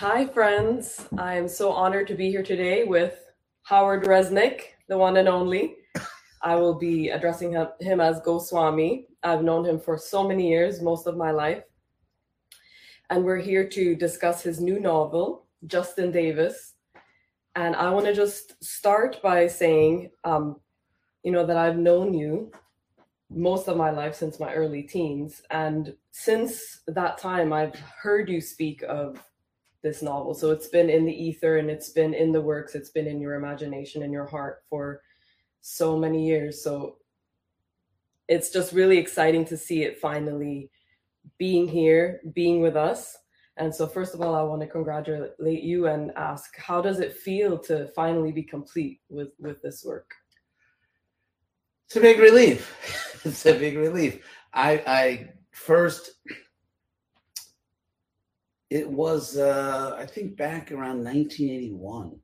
Hi, friends. I'm so honored to be here today with Howard Resnick, the one and only. I will be addressing him, him as Goswami. I've known him for so many years, most of my life. And we're here to discuss his new novel, Justin Davis. And I want to just start by saying, um, you know, that I've known you most of my life since my early teens. And since that time, I've heard you speak of this novel. So it's been in the ether and it's been in the works, it's been in your imagination and your heart for so many years. So it's just really exciting to see it finally being here, being with us. And so, first of all, I want to congratulate you and ask, how does it feel to finally be complete with with this work? It's a big relief. it's a big relief. I, I first it was, uh, I think, back around 1981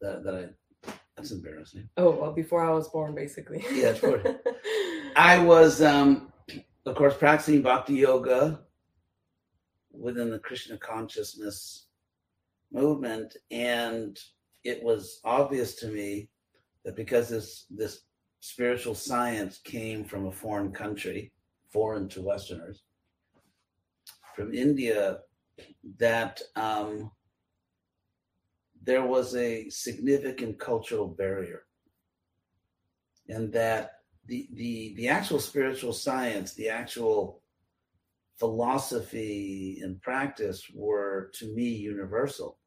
that, that I. That's embarrassing. Oh well, before I was born, basically. Yeah, sure. I was, um, of course, practicing bhakti yoga within the Krishna consciousness movement, and it was obvious to me that because this this spiritual science came from a foreign country, foreign to Westerners, from India that um, there was a significant cultural barrier, and that the the the actual spiritual science, the actual philosophy and practice were to me universal,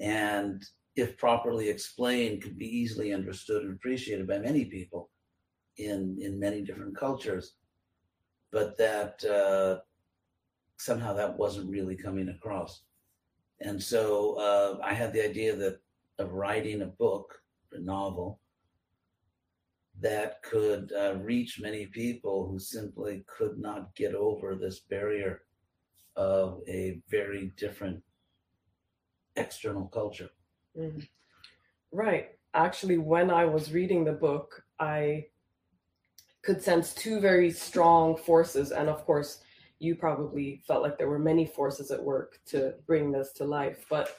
and if properly explained, could be easily understood and appreciated by many people in in many different cultures, but that uh, somehow that wasn't really coming across. And so uh, I had the idea that of writing a book, a novel, that could uh, reach many people who simply could not get over this barrier of a very different external culture. Mm. Right. Actually, when I was reading the book, I could sense two very strong forces. And of course, you probably felt like there were many forces at work to bring this to life but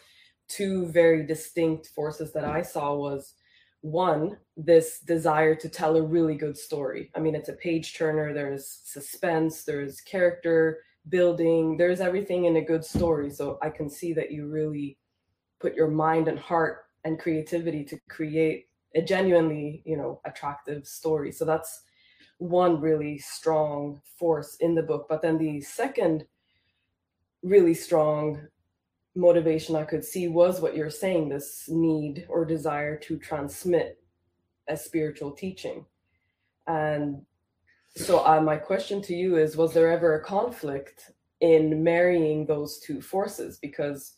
two very distinct forces that i saw was one this desire to tell a really good story. I mean it's a page turner there's suspense there's character building there's everything in a good story. So i can see that you really put your mind and heart and creativity to create a genuinely you know attractive story. So that's one really strong force in the book. But then the second really strong motivation I could see was what you're saying this need or desire to transmit a spiritual teaching. And so, uh, my question to you is Was there ever a conflict in marrying those two forces? Because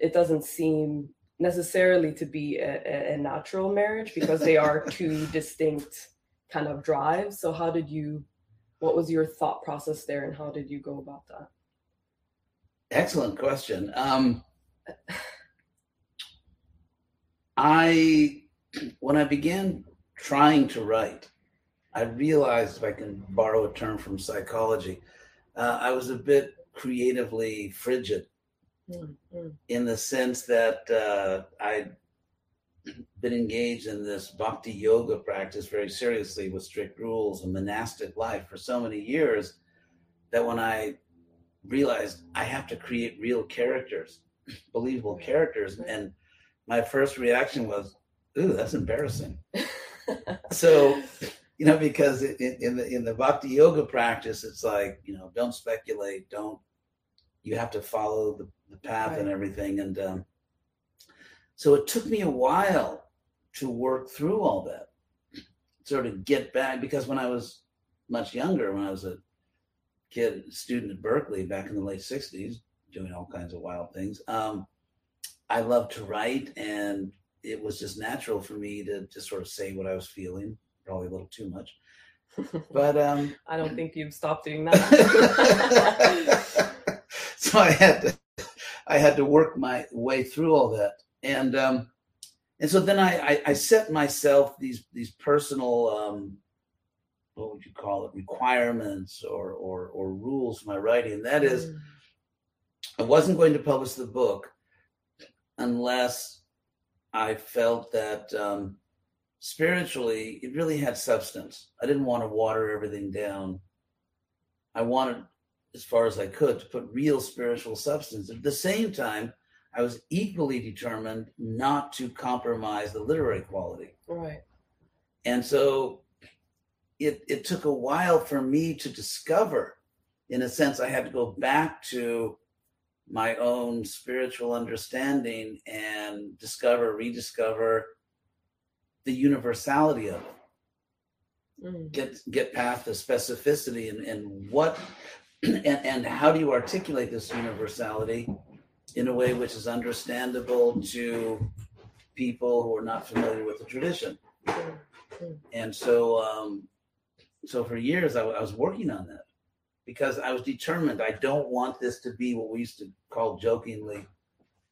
it doesn't seem necessarily to be a, a natural marriage because they are two distinct kind of drive. So how did you what was your thought process there and how did you go about that? Excellent question. Um, I when I began trying to write, I realized if I can borrow a term from psychology, uh, I was a bit creatively frigid mm-hmm. in the sense that uh, I been engaged in this bhakti yoga practice very seriously with strict rules and monastic life for so many years that when I realized I have to create real characters, believable characters, and my first reaction was, "Ooh, that's embarrassing." so, you know, because in, in, the in the bhakti yoga practice, it's like you know, don't speculate, don't. You have to follow the, the path right. and everything, and um, so it took me a while to work through all that, sort of get back, because when I was much younger, when I was a kid, student at Berkeley back in the late 60s, doing all kinds of wild things, um, I loved to write, and it was just natural for me to just sort of say what I was feeling, probably a little too much. But um, I don't think you've stopped doing that. so I had to I had to work my way through all that and um, and so then I, I, I set myself these these personal um, what would you call it requirements or or or rules for my writing. And that is, mm. I wasn't going to publish the book unless I felt that um, spiritually it really had substance. I didn't want to water everything down. I wanted, as far as I could, to put real spiritual substance. At the same time, I was equally determined not to compromise the literary quality. Right. And so it it took a while for me to discover. In a sense, I had to go back to my own spiritual understanding and discover, rediscover the universality of it. Mm. Get get past the specificity and, and what and, and how do you articulate this universality in a way which is understandable to people who are not familiar with the tradition. And so, um, so for years I, w- I was working on that because I was determined. I don't want this to be what we used to call jokingly,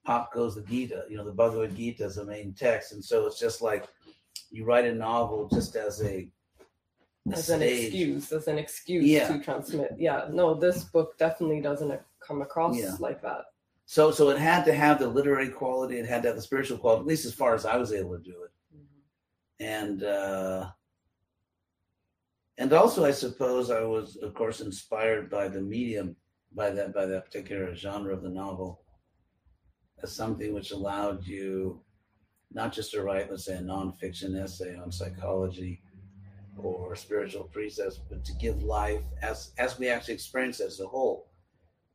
"pop goes the Gita." You know, the Bhagavad Gita is the main text, and so it's just like you write a novel just as a, As an excuse, as an excuse Yeah. to transmit. Yeah. No, this book definitely doesn't come across Yeah. like that. So, so it had to have the literary quality. It had to have the spiritual quality, at least as far as I was able to do it. and uh, and also I suppose I was of course inspired by the medium by that by that particular genre of the novel as something which allowed you not just to write let's say a nonfiction essay on psychology or spiritual precepts but to give life as as we actually experience it as a whole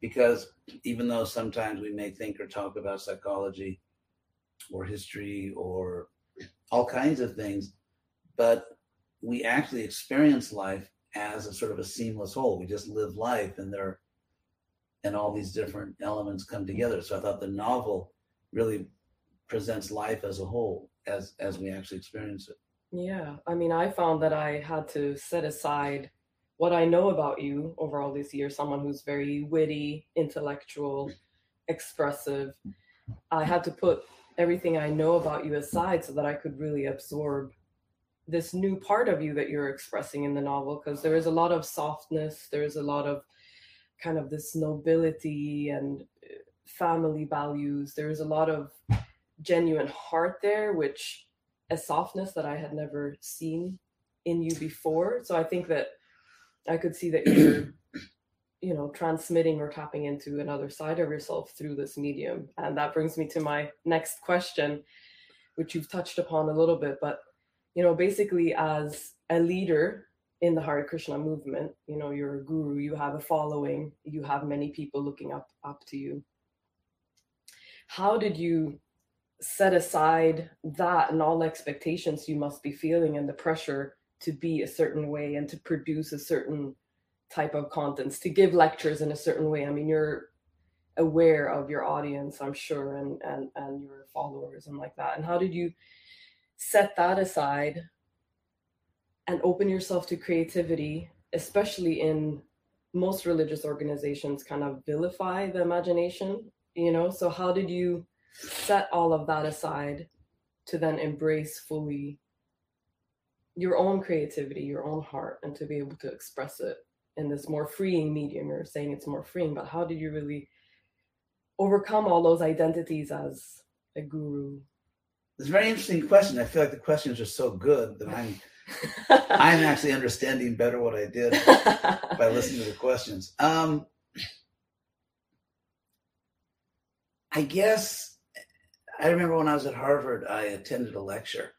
because even though sometimes we may think or talk about psychology or history or all kinds of things, but we actually experience life as a sort of a seamless whole. We just live life and there and all these different elements come together. So I thought the novel really presents life as a whole as as we actually experience it. Yeah, I mean, I found that I had to set aside what I know about you over all these years, someone who's very witty, intellectual, expressive. I had to put everything I know about you aside so that I could really absorb this new part of you that you're expressing in the novel because there is a lot of softness, there's a lot of kind of this nobility and uh, family values. There's a lot of genuine heart there, which a softness that I had never seen in you before. So I think that I could see that you're, you know, transmitting or tapping into another side of yourself through this medium. And that brings me to my next question, which you've touched upon a little bit. But, you know, basically, as a leader in the Hare Krishna movement, you know, you're a guru, you have a following, you have many people looking up up to you. How did you set aside that and all expectations you must be feeling and the pressure to be a certain way and to produce a certain type of contents to give lectures in a certain way. I mean you're aware of your audience i'm sure and and and your followers and like that. And how did you set that aside and open yourself to creativity especially in most religious organizations kind of vilify the imagination you know? So how did you set all of that aside to then embrace fully your own creativity, your own heart, and to be able to express it in this more freeing medium. You're saying it's more freeing, but how did you really overcome all those identities as a guru? It's a very interesting question. I feel like the questions are so good that I'm I'm actually understanding better what I did by listening to the questions. Um, I guess I remember when I was at Harvard, I attended a lecture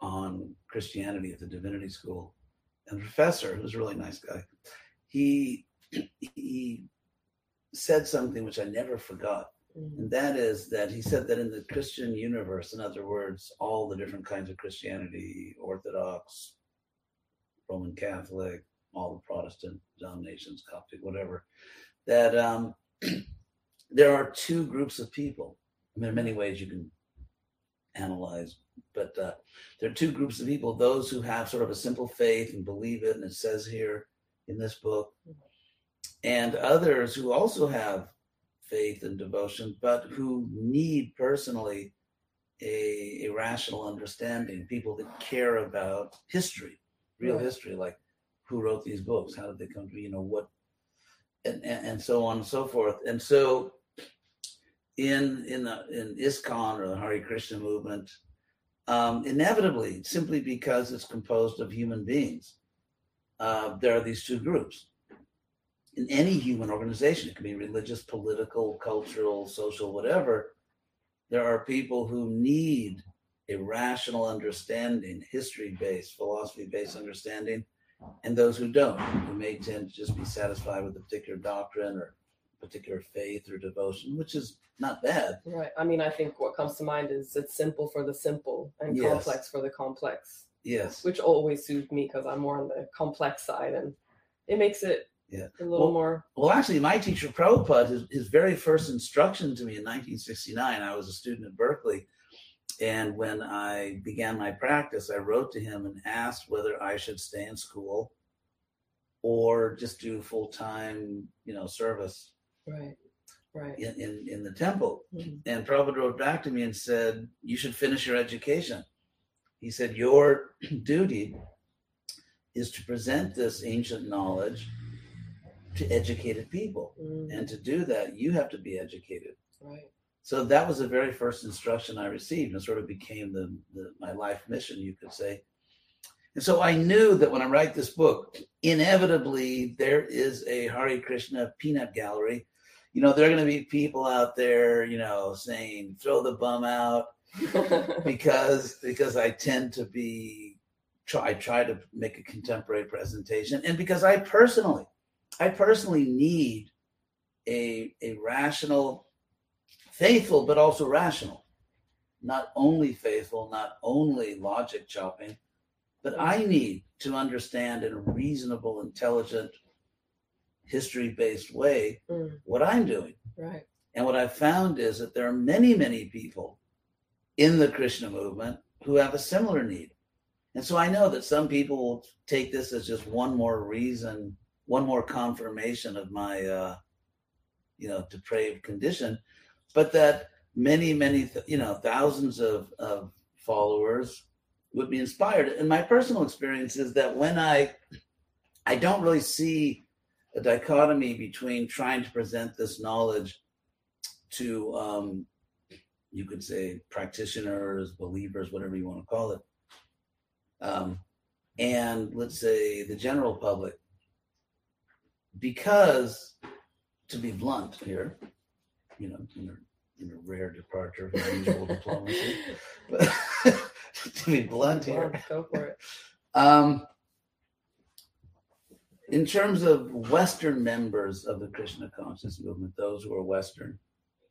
on Christianity at the Divinity School, and the professor, who's a really nice guy, he he said something which I never forgot, Mhm. and that is that he said that in the Christian universe, in other words, all the different kinds of Christianity, Orthodox, Roman Catholic, all the Protestant denominations, Coptic, whatever, that um, there are two groups of people. I mean, there are many ways you can analyze, but uh, there are two groups of people those who have sort of a simple faith and believe it, and it says here in this book, and others who also have faith and devotion, but who need personally a, a rational understanding, people that care about history, real Right. history, like who wrote these books, how did they come to be, you know, what and, and, and so on and so forth. And so in in the in ISKCON or the Hare Krishna movement, um, inevitably, simply because it's composed of human beings, uh, there are these two groups. In any human organization, it can be religious, political, cultural, social, whatever, there are people who need a rational understanding, history based, philosophy based understanding, and those who don't, who may tend to just be satisfied with a particular doctrine or particular faith or devotion, which is not bad. Right. I mean, I think what comes to mind is it's simple for the simple and Yes. complex for the complex, Yes. which always suits me because I'm more on the complex side and it makes it Yeah. a little Well- more. Well, actually, my teacher, Prabhupada, his, his very first instruction to me in 1969, I was a student at Berkeley. And when I began my practice, I wrote to him and asked whether I should stay in school or just do full time, you know, service Right. Right. in, in, in the temple. Mhm. And Prabhupada wrote back to me and said, You should finish your education. He said, Your duty is to present this ancient knowledge to educated people. Mm, And to do that, you have to be educated. right. So that was the very first instruction I received and sort of became the, the my life mission, you could say. And so I knew that when I write this book, inevitably there is a Hare Krishna peanut gallery. You know, there are going to be people out there, you know, saying, throw the bum out because because I tend to be try I try to make a contemporary presentation. And because I personally I personally need a a rational faithful but also rational. Not only faithful not only logic chopping but I mm-hmm. need to understand in a reasonable intelligent history based way Mm, what I'm doing right. and what I've found is that there are many, many people in the Krishna movement who have a similar need. And so I know that some people will take this as just one more reason, one more confirmation of my, uh, you know, depraved condition, but that many, many, th- you know, thousands of, of followers would be inspired. And my personal experience is that when I, I don't really see a dichotomy between trying to present this knowledge to um, you could say practitioners, believers, whatever you want to call it, um, and let's say the general public, because to be blunt here, you know, in a, in a rare departure from usual diplomacy, but to be blunt here, Go for it. um, in terms of Western members of the Krishna conscious movement, those who are Western,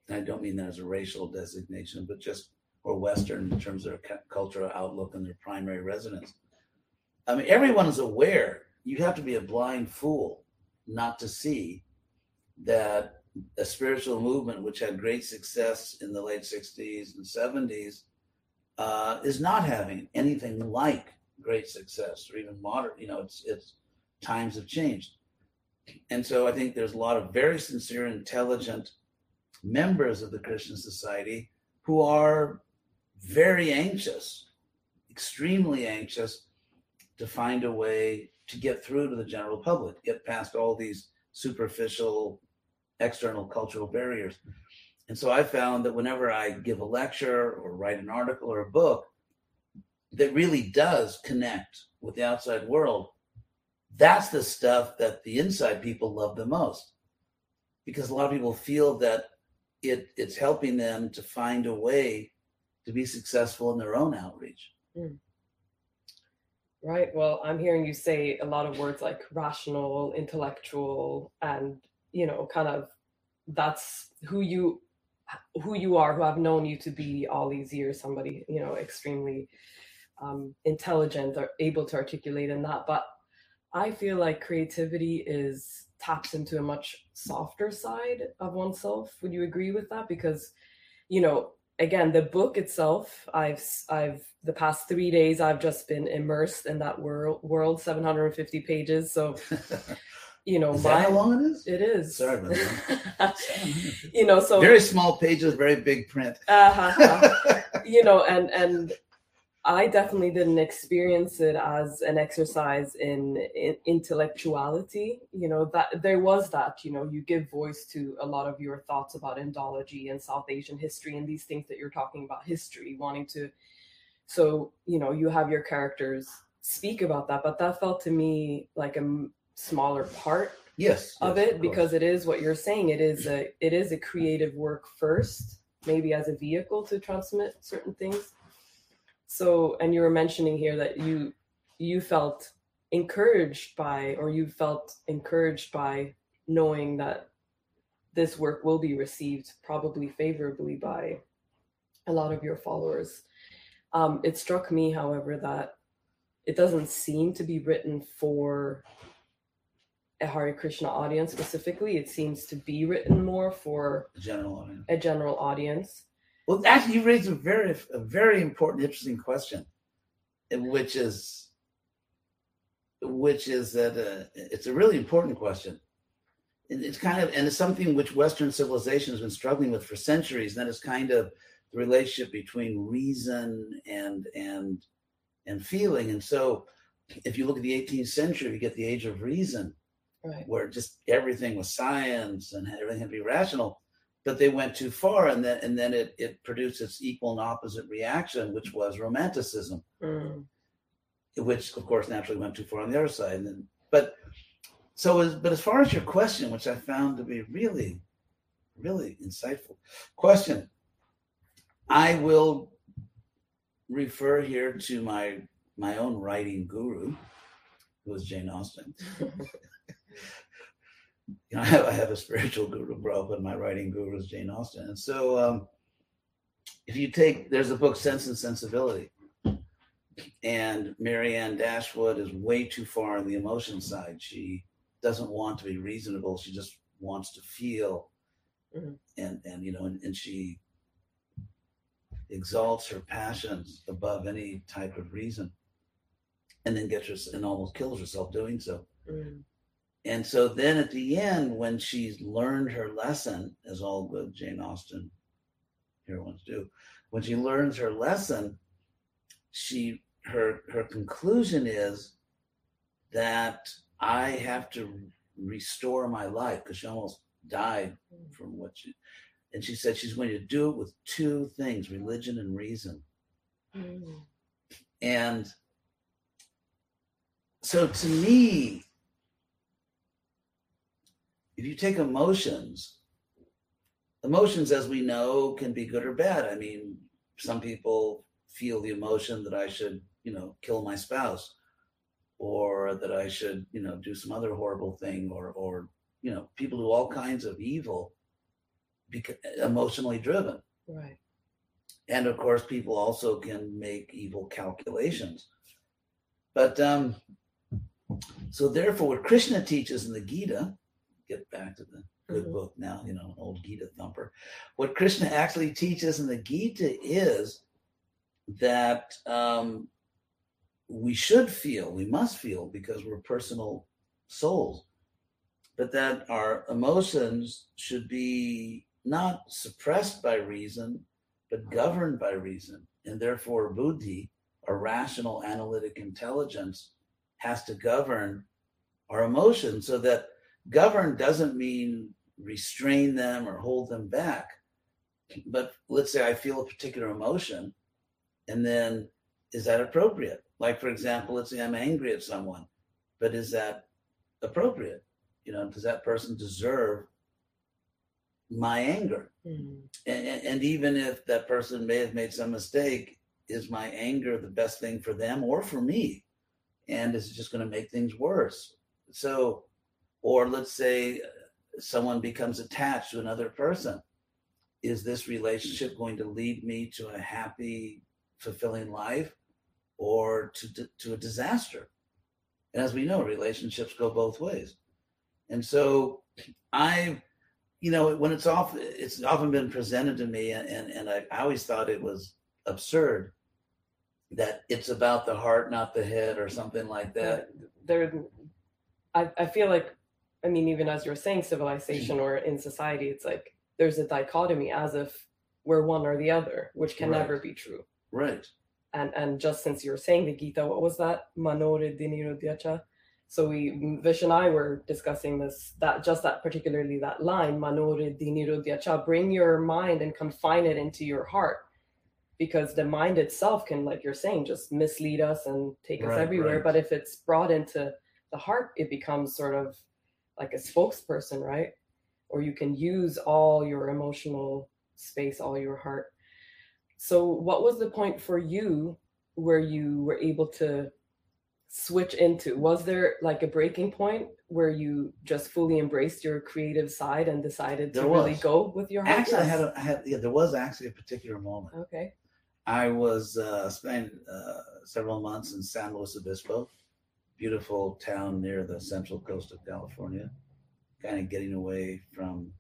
I don't mean that as a racial designation, but just or Western in terms of their cultural outlook and their primary residence. I mean, everyone is aware. You have to be a blind fool not to see that a spiritual movement which had great success in the late 60s and 70s uh, is not having anything like great success or even moderate. You know, it's it's times have changed, and so I think there's a lot of very sincere, intelligent members of the Krishna society who are very anxious, extremely anxious to find a way to get through to the general public, get past all these superficial external cultural barriers. And so I found that whenever I give a lecture or write an article or a book that really does connect with the outside world, that's the stuff that the inside people love the most. Because a lot of people feel that it it's helping them to find a way to be successful in their own outreach. Right. Well, I'm hearing you say a lot of words like rational, intellectual, and you know, kind of that's who you who you are, who I've known you to be all these years, somebody, you know, extremely um, intelligent or able to articulate in that. But I feel like creativity is taps into a much softer side of oneself. Would you agree with that? Because, you know, again, the book itself, I've I've the past three days I've just been immersed in that world world, 750 pages. So, you know, Is my that how long it is? it is. Sorry about that. you know, so very small pages, very big print. uh-huh. you know, and and I definitely didn't experience it as an exercise in, in, intellectuality. You know that there was that. You know, you give voice to a lot of your thoughts about Indology and South Asian history and these things that you're talking about history, wanting to. So you know, you have your characters speak about that, but that felt to me like a smaller part yes, of yes, it course. because it is what you're saying. It is a it is a creative work first, maybe as a vehicle to transmit certain things so and you were mentioning here that you you felt encouraged by or you felt encouraged by knowing that this work will be received probably favorably by a lot of your followers um, it struck me however that it doesn't seem to be written for a Hare Krishna audience specifically. It seems to be written more for The general audience. a general audience. Well, actually, you raised a very, a very important, interesting question, which is, which is that uh, it's a really important question. And it's kind of, and it's something which Western civilization has been struggling with for centuries. And that is kind of the relationship between reason and and and feeling. And so, if you look at the 18th century, you get the Age of Reason, Right. where just everything was science and everything had to be rational but they went too far and then and then it it produced its equal and opposite reaction which was romanticism Mm. which of course naturally went too far on the other side and then but so as but as far as your question which i found to be really really insightful question i will refer here to my my own writing guru who is jane austen you know, I have, I have a spiritual guru, bro, but my writing guru is Jane Austen. And so, um, if you take, there's a book, Sense and Sensibility, and Marianne Dashwood is way too far on the emotion side. She doesn't want to be reasonable. She just wants to feel, Mhm. and and you know, and, and she exalts her passions above any type of reason, and then gets her and almost kills herself doing so. Mm. And so then at the end, when she's learned her lesson, as all good Jane Austen heroines do, when she learns her lesson, she her her conclusion is that I have to restore my life because she almost died from what she and she said she's going to do it with two things, religion and reason. Mm. And so to me, if you take emotions, emotions, as we know, can be good or bad. I mean, some people feel the emotion that I should, you know, kill my spouse or that I should, you know, do some other horrible thing or, or, you know, people do all kinds of evil because emotionally driven. Right. And of course, people also can make evil calculations. But um, so therefore, what Krishna teaches in the Gita, get back to the good Mhm. book now, you know, an old Gita thumper. What Krishna actually teaches in the Gita is that um, we should feel, we must feel because we're personal souls, but that our emotions should be not suppressed by reason, but governed by reason. And therefore, buddhi, our rational analytic intelligence, has to govern our emotions so that govern doesn't mean restrain them or hold them back. But let's say I feel a particular emotion, and then is that appropriate? Like, for example, let's say I'm angry at someone, but is that appropriate? You know, does that person deserve my anger? Mm. and, and and even if that person may have made some mistake, is my anger the best thing for them or for me? And is it just going to make things worse? So, or let's say someone becomes attached to another person. Is this relationship going to lead me to a happy, fulfilling life or to, to a disaster? And as we know, relationships go both ways. And so I you know, when it's off, it's often been presented to me, and and, I always thought it was absurd that it's about the heart, not the head, or something like that. There, I, I feel like, I mean, even as you're saying civilization or in society, it's like there's a dichotomy as if we're one or the other, which can Right. never be true. Right. and and just since you were saying the Gita, what was that? mano hridi nirudhya cha. So we Vish and I were discussing this that just that particularly that line Manore Dinirodhyacha. Bring your mind and confine it into your heart, because the mind itself can, like you're saying, just mislead us and take Right, us everywhere. right. But if it's brought into the heart, it becomes sort of like a spokesperson, right? Or you can use all your emotional space, all your heart. So, what was the point for you where you were able to switch into? Was there like a breaking point where you just fully embraced your creative side and decided to There really go with your heart? Actually, I had, a, I had, yeah, there was actually a particular moment. Okay. I was uh, spending uh, several months in San Luis Obispo, beautiful town near the central coast of California. Kind of getting away from,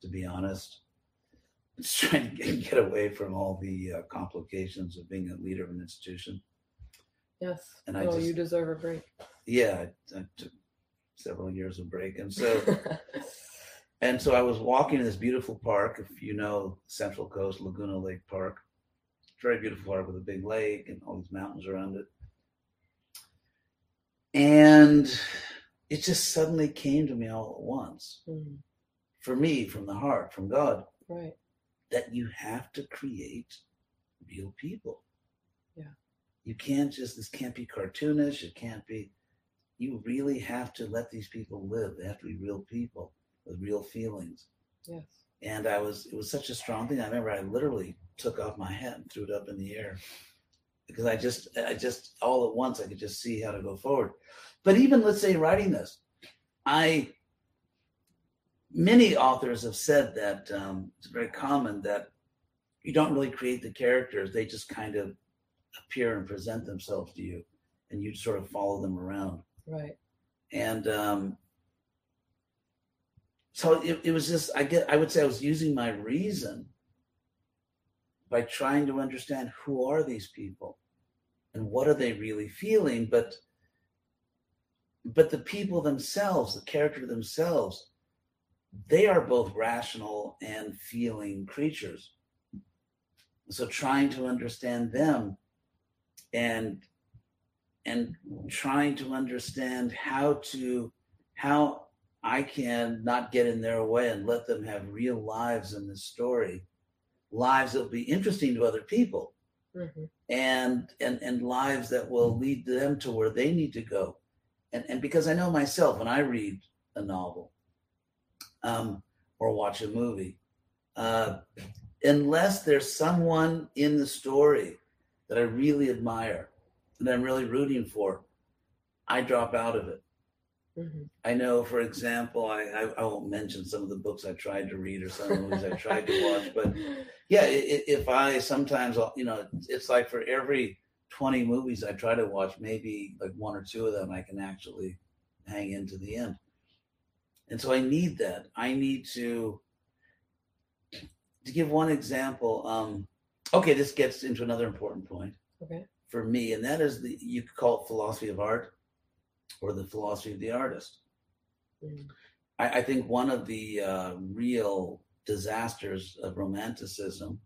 to be honest, just trying to get, get away from all the uh, complications of being a leader of an institution. Yes. And I oh, just- you deserve a break. Yeah, I, I took several years of break, and so and so I was walking in this beautiful park. If you know Central Coast, Laguna Lake Park, very beautiful park with a big lake and all these mountains around it. And it just suddenly came to me all at once, Mm, for me, from the heart, from God, right. that you have to create real people. Yeah. You can't just, this can't be cartoonish. It can't be, you really have to let these people live. They have to be real people with real feelings. Yes. And I was, it was such a strong thing. I remember I literally took off my hat and threw it up in the air because I just, I just, all at once, I could just see how to go forward. But even let's say writing this, I, many authors have said that um, it's very common that you don't really create the characters; they just kind of appear and present themselves to you, and you sort of follow them around. Right. And um, so it, it was just I get I would say I was using my reason by trying to understand who are these people and what are they really feeling, but but the people themselves, the character themselves, they are both rational and feeling creatures. So trying to understand them and and trying to understand how to how I can not get in their way and let them have real lives in this story, lives that will be interesting to other people. Hmm and and and lives that will lead them to where they need to go. And and because i know myself when i read a novel um or watch a movie uh unless there's someone in the story that i really admire that i'm really rooting for i drop out of it. Hmm I know, for example, I, I, I won't mention some of the books I tried to read or some of the movies I tried to watch, but yeah, if I sometimes, you know, it's like for every 20 movies I try to watch, maybe like one or two of them I can actually hang in to the end. And so I need that. I need to, to give one example. Um, okay, this gets into another important point Okay. for me, and that is the, you could call it philosophy of art or the philosophy of the artist. Mm. I, I think one of the uh, real disasters of romanticism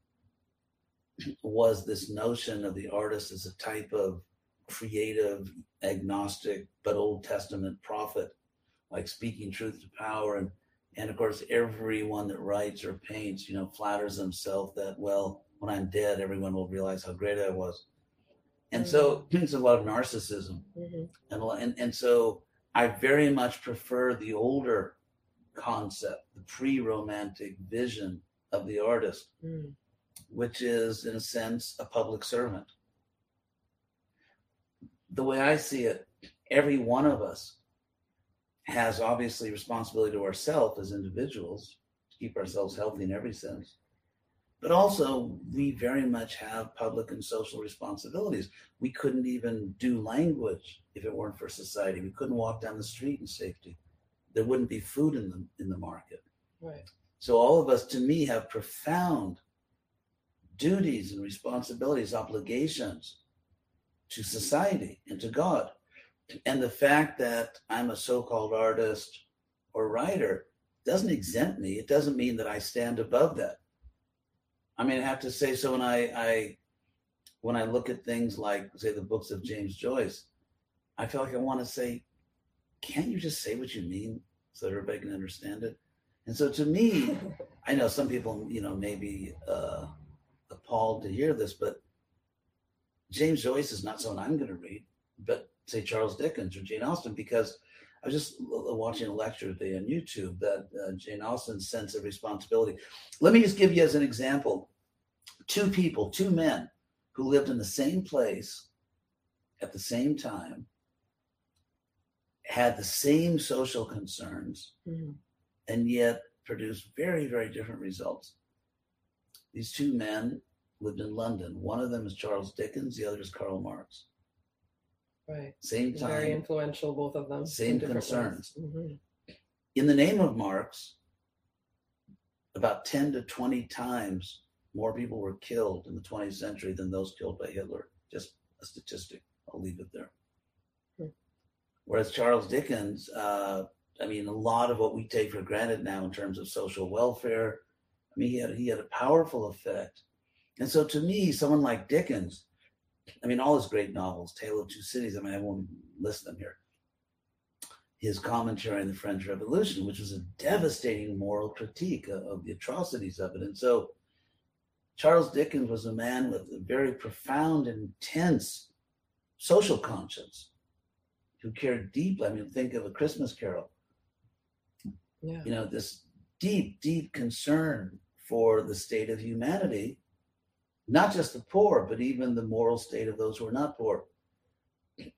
was this notion of the artist as a type of creative, agnostic, but Old Testament prophet, like speaking truth to power. And, and of course, everyone that writes or paints, you know, flatters himself that, well, when I'm dead, everyone will realize how great I was. And so it's a lot of narcissism hmm and and and so I very much prefer the older concept, the pre-romantic vision of the artist, Mm. which is in a sense a public servant. The way I see it, every one of us has obviously responsibility to ourselves as individuals to keep ourselves healthy in every sense. But also, we very much have public and social responsibilities we couldn't even do language if it weren't for society. We couldn't walk down the street in safety. There wouldn't be food in the in the market. Right. So all of us, to me, have profound duties and responsibilities, obligations to society and to God. And the fact that I'm a so-called artist or writer doesn't exempt me. It doesn't mean that I stand above that. I mean, I have to say so when I, I when I look at things like, say, the books of James Joyce, I feel like I want to say, can't you just say what you mean so everybody can understand it? And so to me, I know some people, you know, maybe uh, appalled to hear this, but James Joyce is not someone I'm going to read, but say Charles Dickens or Jane Austen, because I was just watching a lecture today on YouTube that uh, Jane Austen's sense of responsibility. Let me just give you as an example two people, two men who lived in the same place at the same time, had the same social concerns, mm-hmm. and yet produced very, very different results. These two men lived in London. One of them is Charles Dickens, the other is Karl Marx. Right. Same time. Very influential, both of them. Same concerns. Mm-hmm. In the name of Marx, about 10 to 20 times more people were killed in the 20th century than those killed by Hitler. Just a statistic. I'll leave it there. Whereas Charles Dickens, uh, I mean, a lot of what we take for granted now in terms of social welfare, I mean, he had, he had a powerful effect. And so to me, someone like Dickens, I mean, all his great novels, Tale of Two Cities, I mean, I won't list them here. His commentary on the French Revolution, which was a devastating moral critique of, of the atrocities of it. And so Charles Dickens was a man with a very profound and intense social conscience who cared deeply. I mean, think of a Christmas carol. Yeah. You know, this deep, deep concern for the state of humanity not just the poor, but even the moral state of those who are not poor.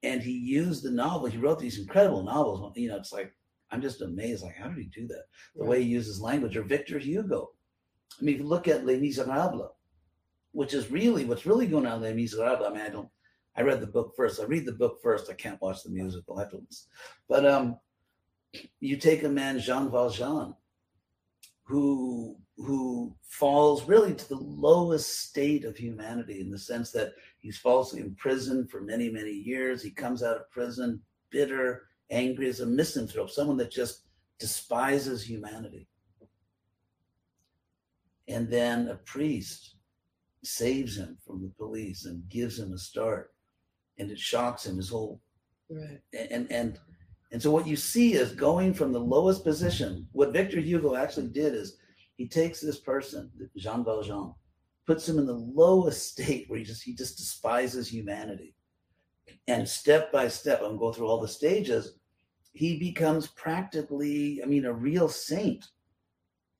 And he used the novel. He wrote these incredible novels. You know, it's like I'm just amazed. Like, how did he do that? The way he uses language. Or Victor Hugo. I mean, if you look at Les Miserables, which is really what's really going on in Les Miserables. I mean, I don't. I read the book first. I read the book first. I can't watch the musical. But um, you take a man, Jean Valjean, who who falls really to the lowest state of humanity in the sense that he's falsely imprisoned for many, many years. He comes out of prison bitter, angry as a misanthrope, someone that just despises humanity. And then a priest saves him from the police and gives him a start. And it shocks him his whole right. and and and so what you see is going from the lowest position. What Victor Hugo actually did is he takes this person, Jean Valjean, puts him in the lowest state where he just he just despises humanity. And step by step, I'm go through all the stages, he becomes practically, I mean, a real saint,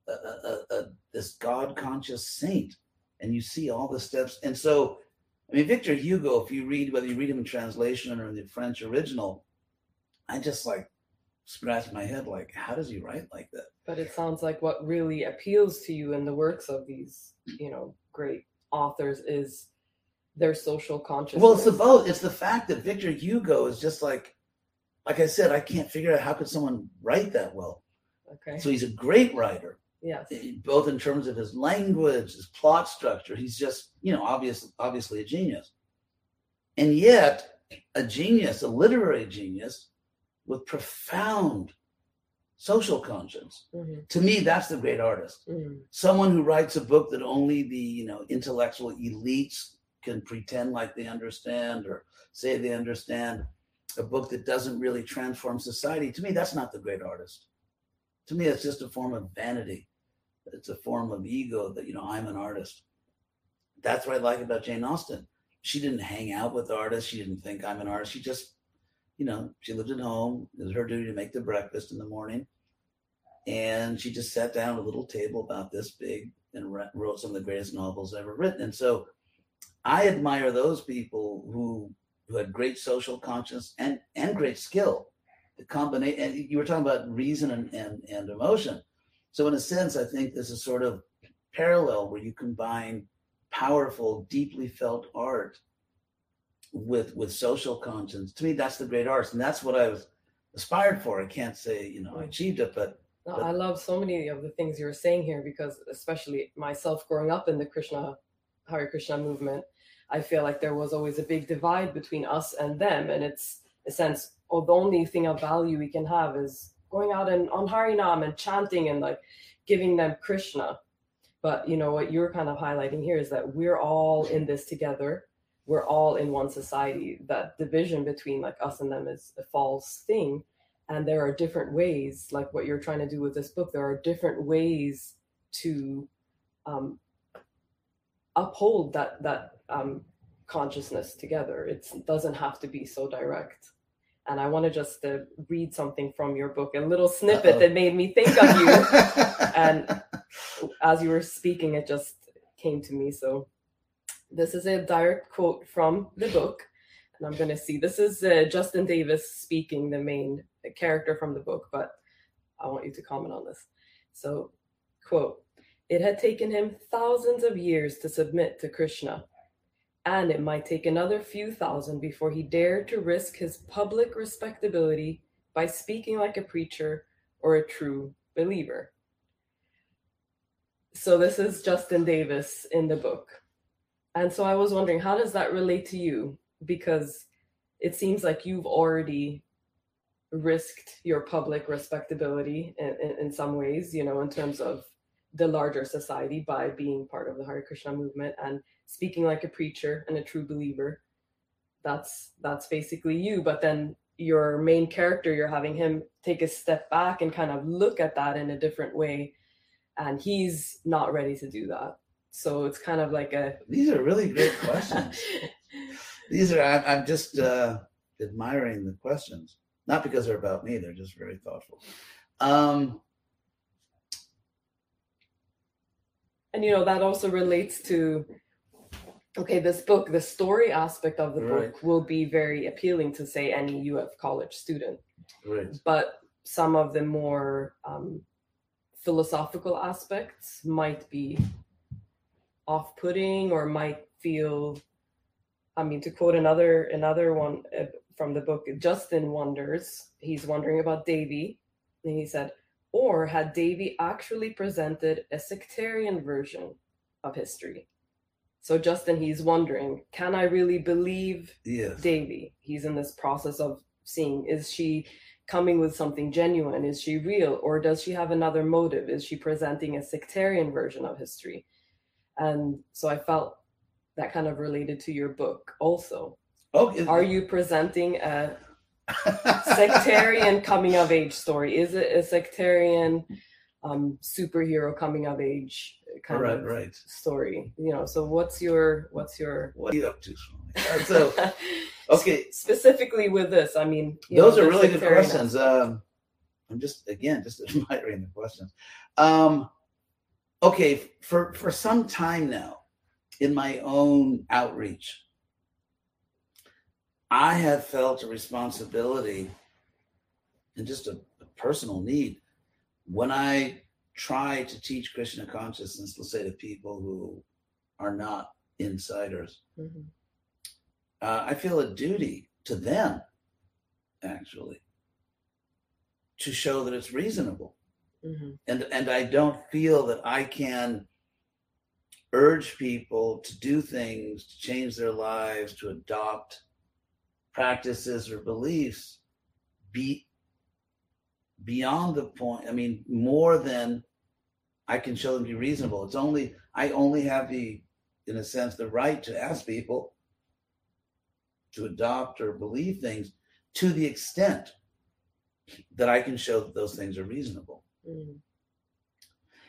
a, a, a, this God conscious saint. And you see all the steps. And so, I mean, Victor Hugo, if you read, whether you read him in translation or in the French original, I just like scratch my head like, how does he write like that? But it sounds like what really appeals to you in the works of these, you know, great authors is their social consciousness. Well, it's the both. It's the fact that Victor Hugo is just like, like I said, I can't figure out how could someone write that well. Okay. So he's a great writer. Yes. Eh, both in terms of his language, his plot structure. He's just, you know, obviously, obviously a genius. And yet, a genius, a literary genius, with profound social conscience. Mm-hmm. To me, that's the great artist. Mm-hmm. Someone who writes a book that only the you know intellectual elites can pretend like they understand or say they understand. A book that doesn't really transform society. To me, that's not the great artist. To me, it's just a form of vanity. It's a form of ego that you know I'm an artist. That's what I like about Jane Austen. She didn't hang out with artists. She didn't think I'm an artist. She just you know, she lived at home. It was her duty to make the breakfast in the morning. And she just sat down at a little table about this big and wrote some of the greatest novels ever written. And so I admire those people who who had great social conscience and and great skill. The combination and you were talking about reason and, and, and emotion. So in a sense, I think this is sort of parallel where you combine powerful, deeply felt art with with social conscience. To me, that's the great arts, and that's what I was aspired for. I can't say you know I mm. achieved it, but, no, but I love so many of the things you're saying here because, especially myself, growing up in the Krishna Hare Krishna movement, I feel like there was always a big divide between us and them, and it's a sense. Oh, the only thing of value we can have is going out and on Harinam and chanting and like giving them Krishna. But you know what you're kind of highlighting here is that we're all in this together we're all in one society. That division between like us and them is a false thing. And there are different ways, like what you're trying to do with this book, there are different ways to um, uphold that that um, consciousness together. It doesn't have to be so direct. And I want to just uh, read something from your book, a little snippet Uh-oh. that made me think of you. and as you were speaking, it just came to me. So this is a direct quote from the book. And I'm going to see. This is uh, Justin Davis speaking, the main character from the book, but I want you to comment on this. So, quote, it had taken him thousands of years to submit to Krishna, and it might take another few thousand before he dared to risk his public respectability by speaking like a preacher or a true believer. So, this is Justin Davis in the book. And so I was wondering, how does that relate to you? Because it seems like you've already risked your public respectability in, in, in, some ways, you know, in terms of the larger society by being part of the Hare Krishna movement and speaking like a preacher and a true believer. That's that's basically you. But then your main character, you're having him take a step back and kind of look at that in a different way. And he's not ready to do that. So it's kind of like a. These are really great questions. These are. I'm, I'm just uh, admiring the questions, not because they're about me. They're just very thoughtful. Um, and you know that also relates to okay this book the story aspect of the right. book will be very appealing to say any uf college student right. but some of the more um, philosophical aspects might be off-putting or might feel i mean to quote another another one uh, from the book justin wonders he's wondering about Devi and he said or had Devi actually presented a sectarian version of history so justin he's wondering can i really believe yes. Devi he's in this process of seeing is she coming with something genuine is she real or does she have another motive is she presenting a sectarian version of history and so I felt that kind of related to your book also. Okay. Are you presenting a sectarian coming of age story? Is it a sectarian um, superhero coming of age kind right, of right. story? You know, so what's your what's your what are you up to? So okay, specifically with this, I mean, those know, are really good questions. Um, I'm just again just admiring the questions. Um, okay, for, for some time now, in my own outreach, I have felt a responsibility and just a, a personal need when I try to teach Krishna consciousness, let's say to people who are not insiders. Mm-hmm. Uh, I feel a duty to them, actually, to show that it's reasonable. Mm-hmm. And and I don't feel that I can urge people to do things, to change their lives, to adopt practices or beliefs be beyond the point. I mean, more than I can show them to be reasonable. It's only I only have the, in a sense, the right to ask people to adopt or believe things to the extent that I can show that those things are reasonable. Mm.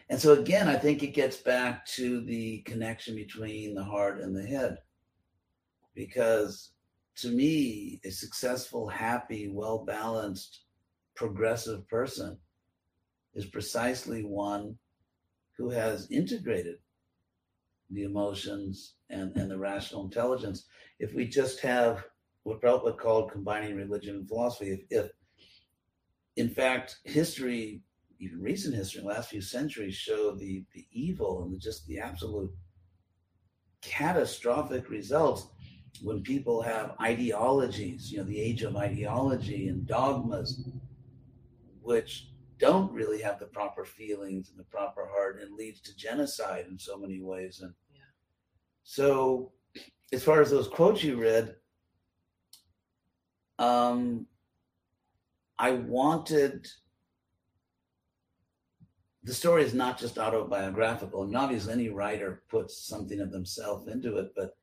And so again, I think it gets back to the connection between the heart and the head. Because to me, a successful, happy, well balanced, progressive person is precisely one who has integrated the emotions and, and the rational intelligence. If we just have what Prabhupada called combining religion and philosophy, if, if in fact history even recent history, the last few centuries, show the, the evil and just the absolute catastrophic results when people have ideologies, you know, the age of ideology and dogmas, which don't really have the proper feelings and the proper heart and leads to genocide in so many ways. And yeah. so, as far as those quotes you read, um, I wanted the story is not just autobiographical. And obviously, any writer puts something of themselves into it, but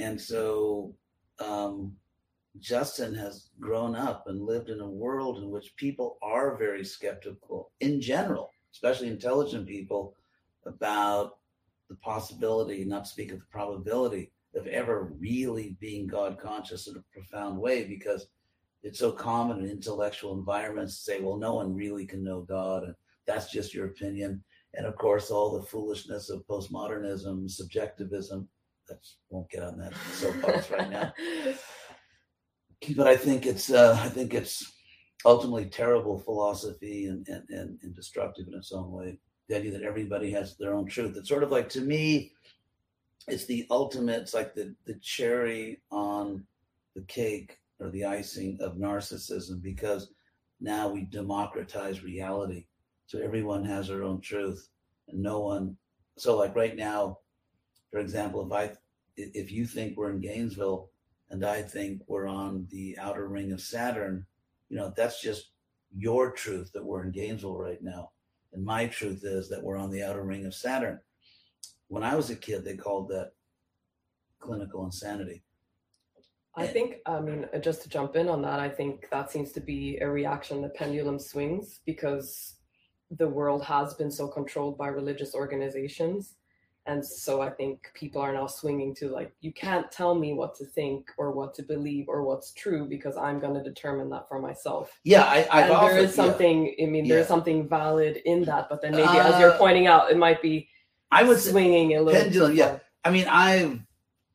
and so um, Justin has grown up and lived in a world in which people are very skeptical in general, especially intelligent people, about the possibility, not to speak of the probability, of ever really being God conscious in a profound way because it's so common in intellectual environments to say, well, no one really can know God, and that's just your opinion. And of course, all the foolishness of postmodernism, subjectivism. That won't get on that soapbox right now. But I think it's uh, I think it's ultimately terrible philosophy and, and, and, and destructive in its own way. The idea that everybody has their own truth. It's sort of like to me, it's the ultimate, it's like the, the cherry on the cake or the icing of narcissism because now we democratize reality. So everyone has their own truth and no one. So, like right now, for example, if I, if you think we're in Gainesville and I think we're on the outer ring of Saturn, you know, that's just your truth that we're in Gainesville right now. And my truth is that we're on the outer ring of Saturn. When I was a kid, they called that clinical insanity. I think, I mean, uh, just to jump in on that, I think that seems to be a reaction. The pendulum swings because the world has been so controlled by religious organizations. And so I think people are now swinging to like, you can't tell me what to think or what to believe or what's true because I'm going to determine that for myself. Yeah, I, I've and there is something, I mean, there's Yeah. something valid in that, but then maybe as you're Uh, pointing out, it might be I say swinging a little. pendulum, yeah. I mean, I've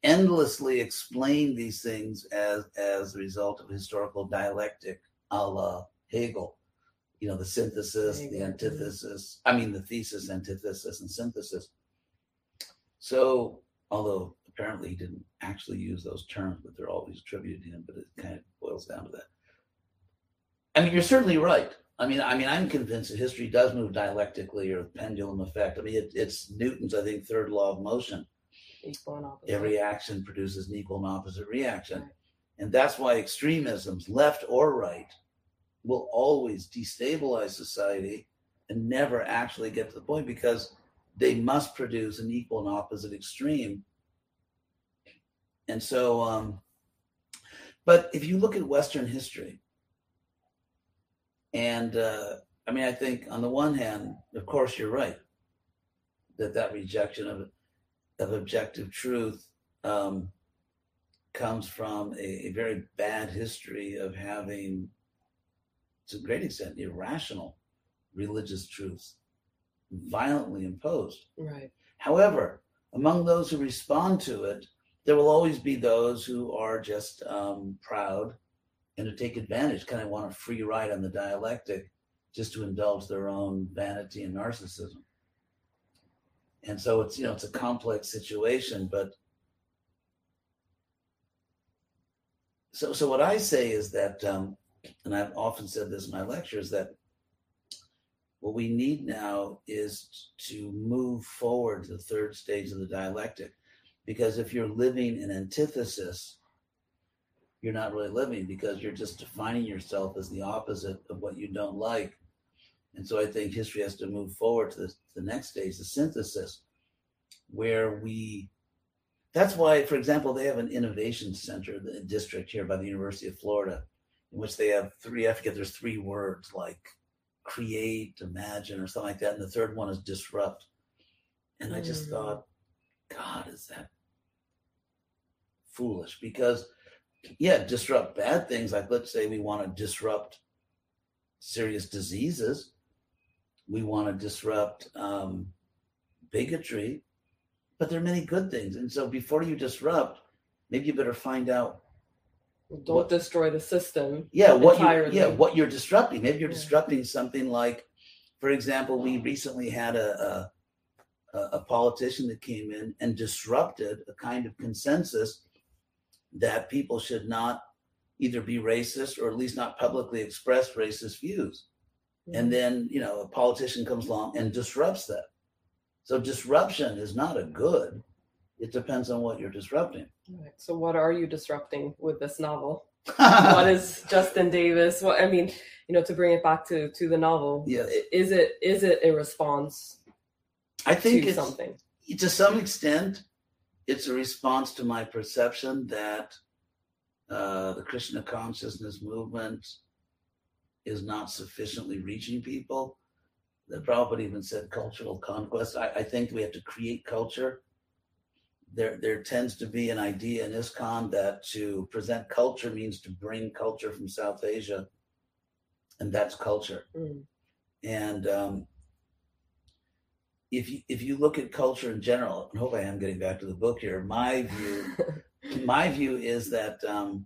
endlessly explained these things as as a result of historical dialectic, a la Hegel. You know, the synthesis, the Hegel, mhm. antithesis. I mean, the thesis, antithesis, and synthesis. So, although apparently he didn't actually use those terms, but they're always attributed to him. But it kind of boils down to that. I mean, you're certainly right. I mean, I mean, I'm convinced that history does move dialectically or pendulum effect. I mean, it, it's Newton's, I think, third law of motion Equal and opposite. every action produces an equal and opposite reaction. Right. And that's why extremisms, left or right, will always destabilize society and never actually get to the point because they must produce an equal and opposite extreme. And so, um, but if you look at Western history, and uh, I mean, I think on the one hand, of course, you're right that that rejection of of objective truth um, comes from a, a very bad history of having, to a great extent, irrational religious truths violently imposed. Right. However, among those who respond to it, there will always be those who are just um, proud and to take advantage, kind of want a free ride on the dialectic just to indulge their own vanity and narcissism. And so it's you know it's a complex situation, but so so what I say is that, um, and I've often said this in my lectures that what we need now is to move forward to the third stage of the dialectic, because if you're living in antithesis, you're not really living because you're just defining yourself as the opposite of what you don't like. And so I think history has to move forward to the, the next stage, the synthesis, where we. That's why, for example, they have an innovation center, the district here by the University of Florida, in which they have three. I forget. There's three words like create, imagine, or something like that, and the third one is disrupt. And I just Mm. thought, God, is that foolish? Because yeah, disrupt bad things. Like let's say we want to disrupt serious diseases. We want to disrupt um, bigotry, but there are many good things. And so before you disrupt, maybe you better find out, Don't What- destroy the system. yeah, what you yeah what you're disrupting. Maybe you're Yeah. disrupting something like, for example, we recently had a, a a politician that came in and disrupted a kind of consensus that people should not either be racist or at least not publicly express racist views. and then you know a politician comes along and disrupts that so disruption is not a good it depends on what you're disrupting Right. So, what are you disrupting with this novel? what is Justin Davis? What I mean, you know, to bring it back to to the novel. Yes. Is it is it a response i think to it's something? to some extent it's a response to my perception that uh, the Krishna consciousness movement is not sufficiently reaching people. The Prabhupada even said cultural conquest. I, I think we have to create culture. There, there tends to be an idea in ISKCON that to present culture means to bring culture from South Asia, and that's culture. Mm. And um, if you if you look at culture in general, I hope I am getting back to the book here. My view, my view is that um,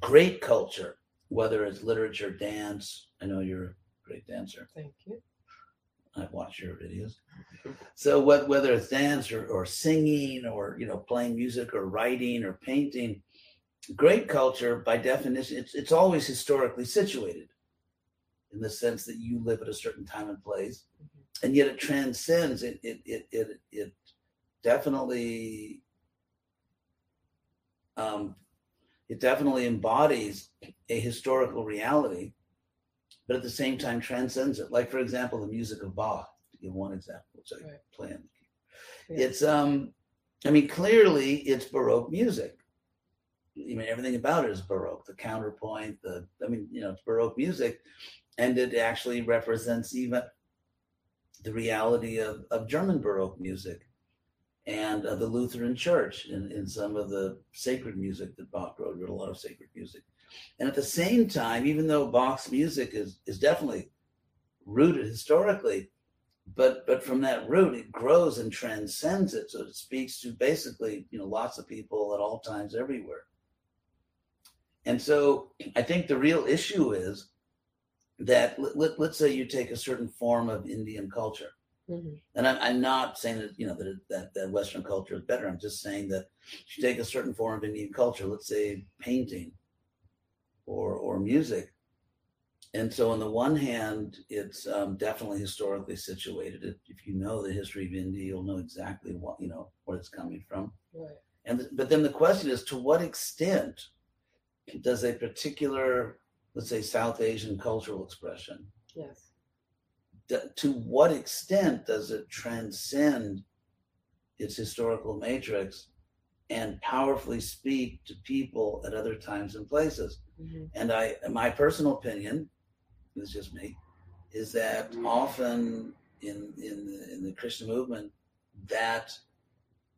great culture, whether it's literature, dance. I know you're a great dancer. Thank you. I've watched your videos. So what, whether it's dance or, or singing or you know playing music or writing or painting, great culture by definition it's it's always historically situated in the sense that you live at a certain time and place Mhm. and yet it transcends it it it it, it definitely um it definitely embodies a historical reality but at the same time transcends it. Like for example the music of bach to give one example which i Right. play on Yeah. it's um i mean clearly it's baroque music. I mean everything about it is baroque. The counterpoint the i mean you know it's baroque music and it actually represents even the reality of, of german baroque music and uh, the lutheran church in, in some of the sacred music that bach wrote He wrote a lot of sacred music and at the same time even though bach's music is is definitely rooted historically but but from that root it grows and transcends it. So it speaks to basically you know lots of people at all times everywhere. And so i think the real issue is that let, let, let's say you take a certain form of indian culture. Mhm. and I'm, I'm not saying that you know that, that that western culture is better. I'm just saying that if you take a certain form of indian culture let's say painting or or music and so on the one hand it's um, definitely historically situated if, you know the history of india you'll know exactly what you know where it's coming from Right. and but then the question is to what extent does a particular let's say south asian cultural expression Yes. d- to what extent does it transcend its historical matrix and powerfully speak to people at other times and places Mhm. and i my personal opinion is just me is that often in in the, in the krishna movement that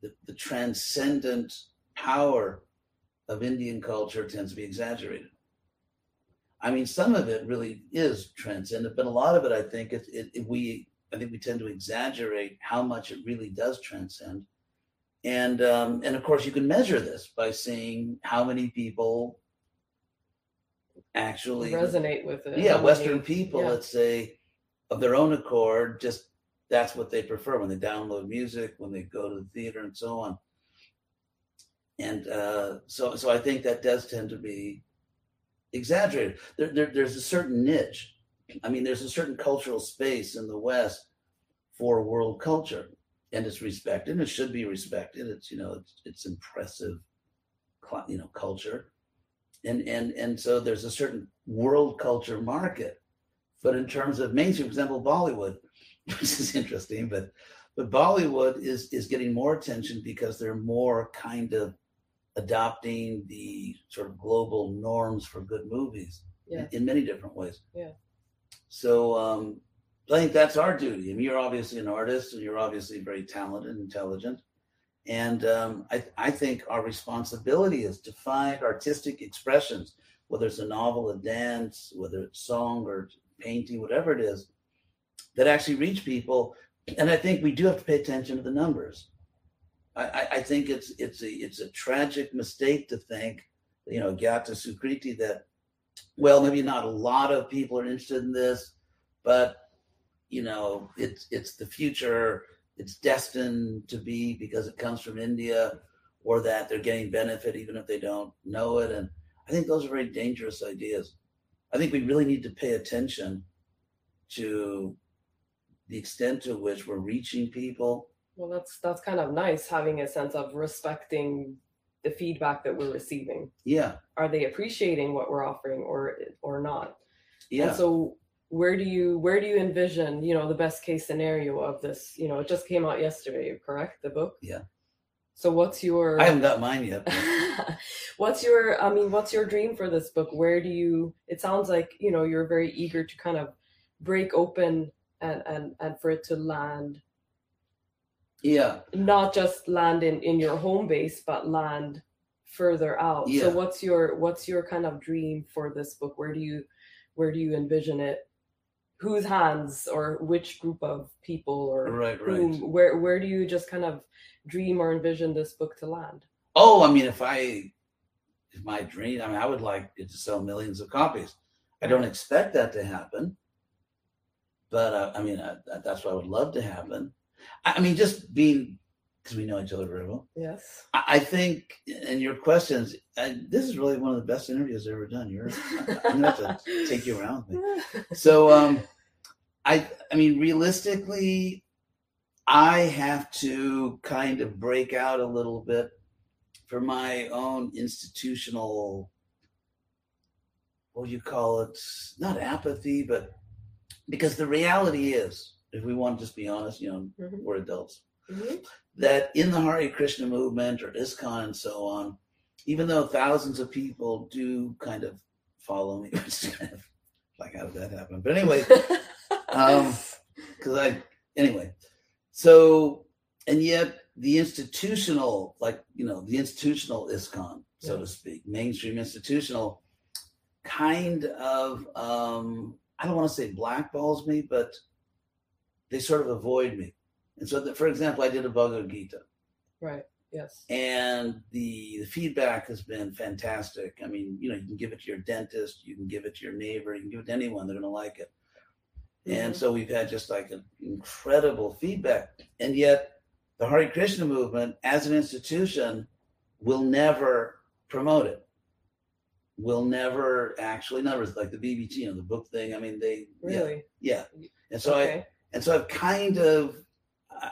the, the transcendent power of indian culture tends to be exaggerated. I mean some of it really is transcendent but a lot of it i think it, it, it we i think we tend to exaggerate how much it really does transcend. And um, and of course you can measure this by seeing how many people actually Resonate with it. yeah western people yeah. let's say of their own accord just that's what they prefer when they download music when they go to the theater and so on. And uh, so so i think that does tend to be exaggerated. There, there, there's a certain niche. I mean there's a certain cultural space in the west for world culture and it's respected and it should be respected. It's you know it's, it's impressive you know culture and and and so there's a certain world culture market but in terms of mainstream for example bollywood which is interesting but but bollywood is is getting more attention because they're more kind of adopting the sort of global norms for good movies Yeah. in, in many different ways Yeah. so um i think that's our duty I mean, you're obviously an artist and you're obviously very talented and intelligent and um, I, I think our responsibility is to find artistic expressions, whether it's a novel, a dance, whether it's song or painting, whatever it is, that actually reach people. And I think we do have to pay attention to the numbers. I, I, think it's it's a it's a tragic mistake to think, you know, Gyata Sukriti that, well, maybe not a lot of people are interested in this, but you know, it's it's the future it's destined to be because it comes from India or that they're getting benefit even if they don't know it. And I think those are very dangerous ideas. I think we really need to pay attention to the extent to which we're reaching people. Well, that's that's kind of nice having a sense of respecting the feedback that we're receiving. Yeah. Are they appreciating what we're offering or or not? Yeah. And so where do you where do you envision, you know, the best case scenario of this? You know, it just came out yesterday, correct? The book? Yeah. So what's your I haven't got mine yet. what's your I mean, what's your dream for this book? Where do you it sounds like, you know, you're very eager to kind of break open and and and for it to land Yeah. not just land in in your home base but land further out. Yeah. So what's your what's your kind of dream for this book? Where do you where do you envision it? Whose hands or which group of people or Right, right. whom where where do you just kind of dream or envision this book to land? Oh, I mean, if I, if my dream, I mean, I would like it to sell millions of copies. I don't expect that to happen, but uh, I mean, uh, that's what I would love to happen. I, I mean, just being, because we know each other very well. Yes. I, I think, and your questions, this is really one of the best interviews I've ever done. You're, I'm gonna have to take you around with me. So, um, I, I mean, realistically, I have to kind of break out a little bit for my own institutional, what do you call it? Not apathy, but because the reality is, if we want to just be honest, you know, Mhm. we're adults, Mhm. that in the Hare Krishna movement or ISKCON and so on, even though thousands of people do kind of follow me, kind of like how did that happen? But anyway, um, because I anyway, so and yet the institutional, like you know, the institutional ISKCON, so Yeah. to speak, mainstream institutional, kind of um, I don't want to say blackballs me, but they sort of avoid me. And so, that, for example, I did a Bhagavad Gita, right. Yes. and the, the feedback has been fantastic. I mean, you know, you can give it to your dentist, you can give it to your neighbor, you can give it to anyone; they're going to like it. And Mhm. so we've had just like an incredible feedback. And yet, the Hare Krishna movement as an institution will never promote it. Will never actually, words, like the BBT, you know, the book thing. I mean, they, Really? yeah. And so I, and so I've kind of,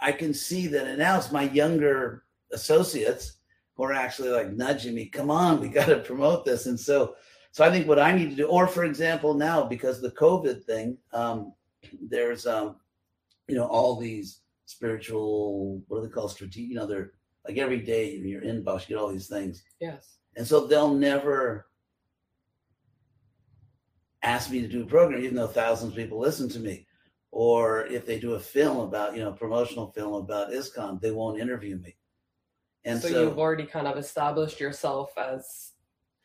I can see that, and now it's my younger associates who are actually like nudging me, come on, we got to promote this. And so, so I think what I need to do, or for example, now because the COVID thing, um, there's, um, you know, all these spiritual, what do they call strategic? You know, they're like every day you're in your inbox, you get all these things, yes. and so they'll never ask me to do a program, even though thousands of people listen to me. Or if they do a film about, you know, promotional film about ISKCON, they won't interview me. And so, so, you've already kind of established yourself as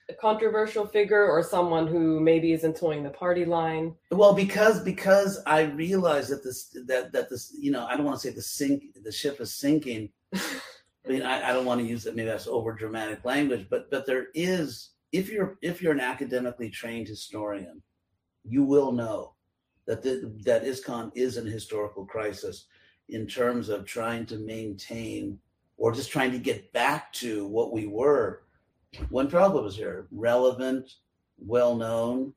a controversial figure or someone who maybe isn't towing the party line. well, because because I realize that this that that this, you know, I don't want to say the sink the ship is sinking. I mean, I, I don't want to use that. Maybe that's over dramatic language, but but there is if you're if you're an academically trained historian, you will know that the, that ISKCON is an historical crisis in terms of trying to maintain or just trying to get back to what we were when Prabhupada was here, relevant, well known,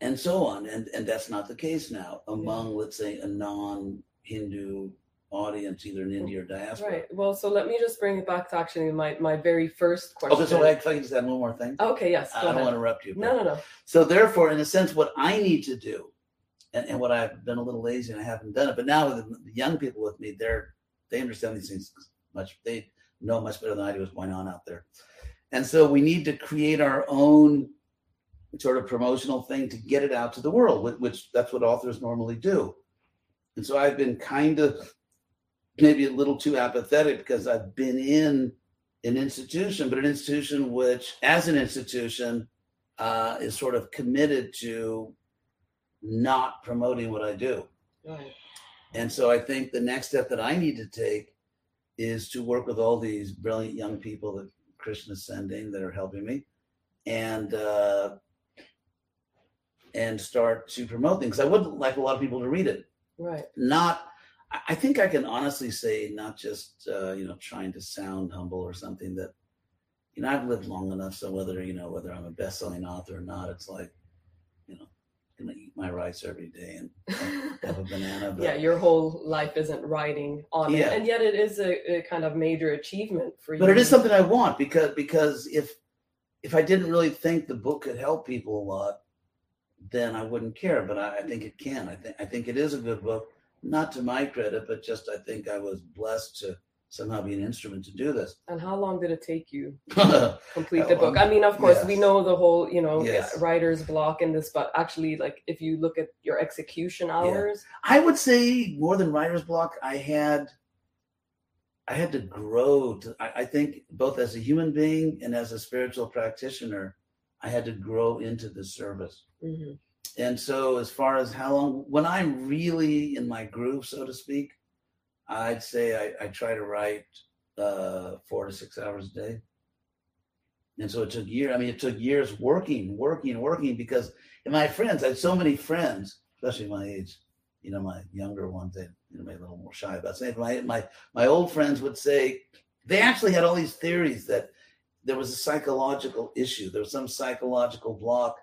and so on. And and that's not the case now among, let's say, a non-Hindu audience, either in India or diaspora. Right. Well, so let me just bring it back to actually my, my very first question. Okay, so I, I can just add one more thing. Okay, yes. I Go don't want to interrupt you. No, no, no. So therefore, in a sense, what I need to do, and, and what I've been a little lazy and I haven't done it, but now the young people with me, they're they understand these things much. They know much better than I do what's going on out there. And so we need to create our own sort of promotional thing to get it out to the world, which, which that's what authors normally do. And so I've been kind of maybe a little too apathetic because I've been in an institution, but an institution which, as an institution, uh, is sort of committed to not promoting what I do. Right. And so I think the next step that I need to take is to work with all these brilliant young people that Krishna is sending that are helping me, and uh, and start to promote things. I would like a lot of people to read it. Right. Not, I- think I can honestly say, not just uh, you know trying to sound humble or something that you know I've lived long enough, so whether you know whether I'm a best-selling author or not, it's like gonna eat my rice every day and have a banana. But yeah, your whole life isn't riding on Yeah. it, and yet it is a, a kind of major achievement for you. but it is something I want because because if if I didn't really think the book could help people a lot, then I wouldn't care. But I, I think it can. I think I think it is a good book. Not to my credit, but just I think I was blessed to somehow be an instrument to do this. And how long did it take you yes. complete the book? I mean, of course, we know the whole, you know, Yes. writer's block in this, but actually, like, if you look at your execution hours, I would say more than writer's block, I had I had to grow to I, I think both as a human being and as a spiritual practitioner, I had to grow into the service. Mhm. And so as far as how long when I'm really in my groove, so to speak, I'd say I, I try to write uh four to six hours a day. And so it took years. I mean, it took years working, working, working because my friends, I had so many friends, especially my age, you know, my younger ones, they you know, maybe a little more shy about saying. My my my old friends would say they actually had all these theories that there was a psychological issue, there was some psychological block,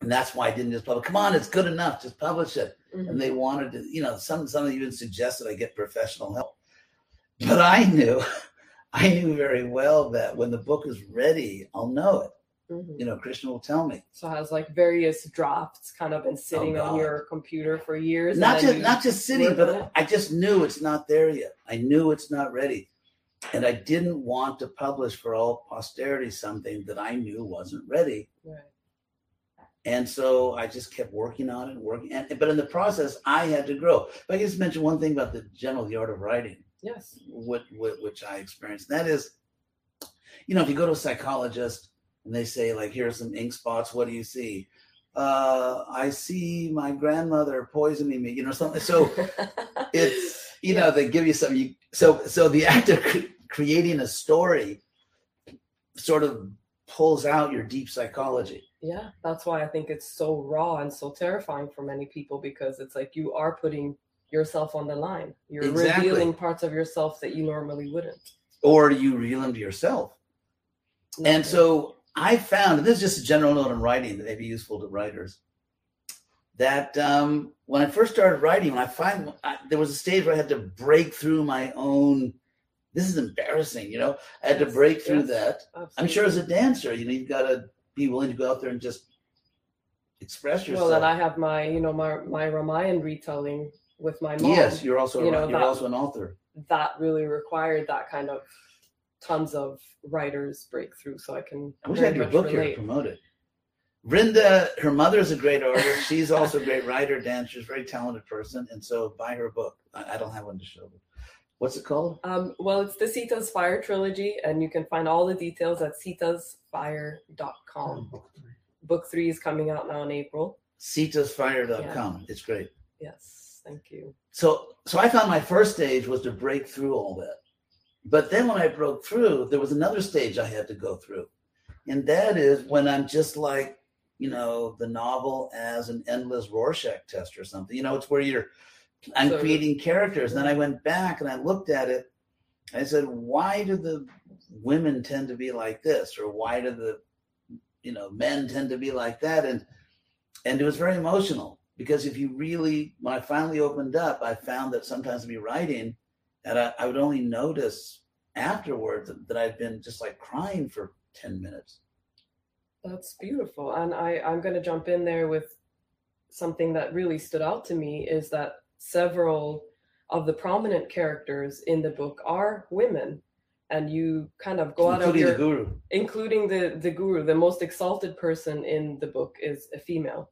and that's why I didn't just publish. Come on, it's good enough, just publish it. Mhm. And they wanted to, you know, some some even suggested I get professional help. But I knew, I knew very well that when the book is ready, I'll know it. Mhm. You know, Krishna will tell me. So has like various drafts kind of been sitting on Oh, God. your computer for years. not just not just sitting, but it? I just knew it's not there yet. I knew it's not ready, and I didn't want to publish for all posterity something that I knew wasn't ready. Right. And so I just kept working on it, working. And, but in the process, I had to grow. If I could just mention one thing about the general the art of writing, Yes. what, what which I experienced. That is, you know, if you go to a psychologist and they say like, "Here are some ink spots. What do you see?" Uh, I see my grandmother poisoning me. You know, something. So it's you know they give you something. You, so so the act of cre- creating a story sort of pulls out your deep psychology. Yeah, that's why I think it's so raw and so terrifying for many people because it's like you are putting yourself on the line. You're Exactly. revealing parts of yourself that you normally wouldn't. Or you reel them to yourself. And so I found, and this is just a general note on writing that may be useful to writers, that um, when I first started writing, when I find I, there was a stage where I had to break through my own. This is embarrassing, you know. I had to break through yes. that. I'm sure as a dancer, you know, you've got to be willing to go out there and just express yourself. Well, and I have my, you know, my my Ramayan retelling with my mom. yes, you're also you know, you're that- also an author. that really required that kind of tons of writers breakthrough. So I can. I wish I had your book here to promote it. Vrinda, her mother's a great artist. She's also a great writer, dancer, very talented person. And so buy her book. I, I don't have one to show. But what's it called? Um, well, it's the Sita's Fire trilogy, and you can find all the details at sitasfire.com. Book three is coming out now in April. Sitasfire.com. It's great. Yes, thank you. So so I found my first stage was to break through all that. But then when I broke through, there was another stage I had to go through. And that is when I'm just like, you know, the novel as an endless Rorschach test or something. You know, it's where you're I'm So- creating characters. And then I went back and I looked at it. I said, why do the women tend to be like this? Or why do the you know men tend to be like that? And and it was very emotional because if you really when i finally opened up i found that sometimes i'd be writing and i, I would only notice afterwards that, that i'd been just like crying for 10 minutes That's beautiful. And I, I'm going to jump in there with something that really stood out to me is that several of the prominent characters in the book are women. And you kind of go out of including your the guru. including the the guru the most exalted person in the book is a female.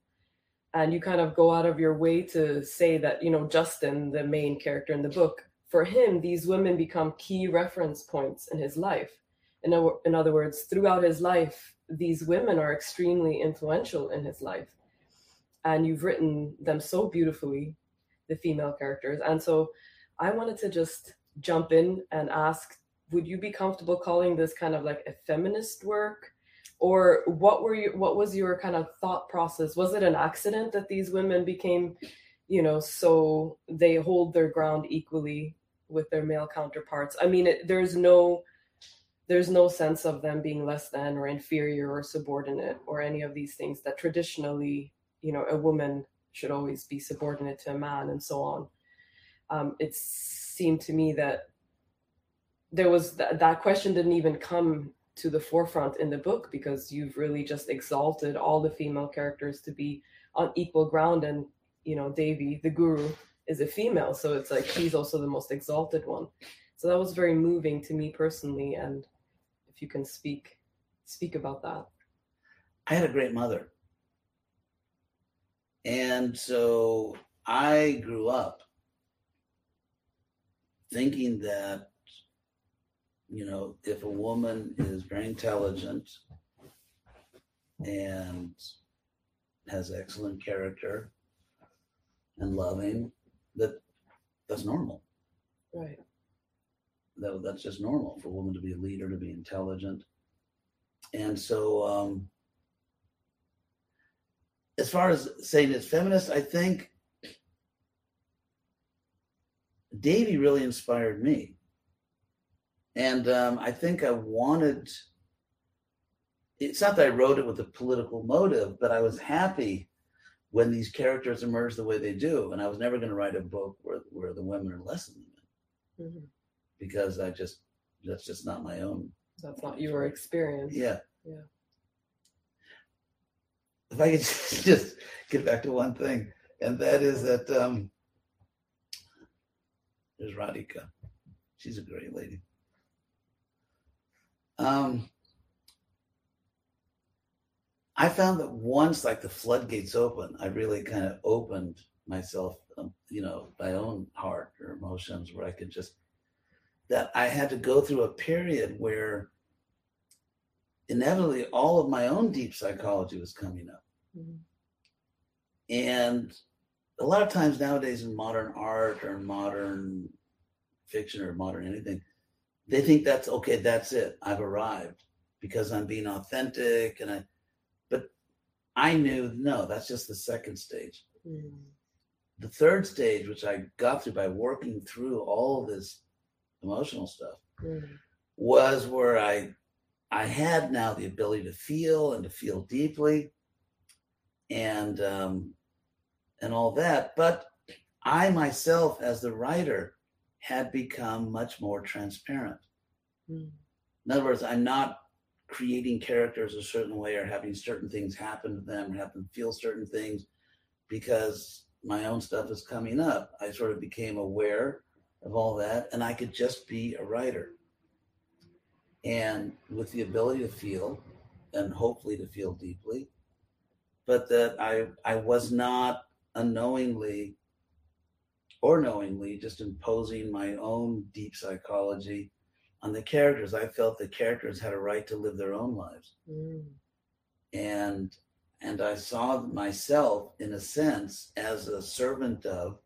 And you kind of go out of your way to say that you know justin the main character in the book for him these women become key reference points in his life. In, o- in other words throughout his life these women are extremely influential in his life. And you've written them so beautifully the female characters. And so i wanted to just jump in and ask would you be comfortable calling this kind of like a feminist work? Or what were you what was your kind of thought process? Was it an accident that these women became you know so they hold their ground equally with their male counterparts? I mean it, there's no there's no sense of them being less than or inferior or subordinate or any of these things that traditionally you know a woman should always be subordinate to a man and so on um, it seemed to me that there was th- that question didn't even come to the forefront in the book because you've really just exalted all the female characters to be on equal ground and you know Devi the guru is a female so it's like she's also the most exalted one So that was very moving to me personally. And if you can speak speak about that. I had a great mother. And so I grew up thinking that, you know, if a woman is very intelligent and has excellent character and loving, that that's normal. Right. That, that's just normal for a woman to be a leader, to be intelligent. And so, um, as far as saying it's feminist, I think Davy really inspired me. And um, I think I wanted, it's not that I wrote it with a political motive, but I was happy when these characters emerge the way they do. And I was never going to write a book where, where the women are less than the men mm-hmm. because I just, that's just not my own. That's not your experience. Yeah. Yeah. If I could just get back to one thing, and that is that um, there's Radhika. She's a great lady. Um, I found that once like the floodgates open, I really kind of opened myself, um, you know, my own heart or emotions where I could just, that I had to go through a period where inevitably all of my own deep psychology was coming up. Mm-hmm. And a lot of times nowadays in modern art or modern fiction or modern anything, they think that's okay, that's it. I've arrived because I'm being authentic and I but I knew no, that's just the second stage. Mm. The third stage, which I got through by working through all this emotional stuff, mm. was where I I had now the ability to feel and to feel deeply and um, and all that. But I myself, as the writer, had become much more transparent. Mm. In other words, I'm not creating characters a certain way or having certain things happen to them or have them feel certain things because my own stuff is coming up. I sort of became aware of all that and I could just be a writer. And with the ability to feel and hopefully to feel deeply but that I I was not unknowingly or knowingly just imposing my own deep psychology on the characters. I felt the characters had a right to live their own lives. Mm. And and I saw myself in a sense as a servant of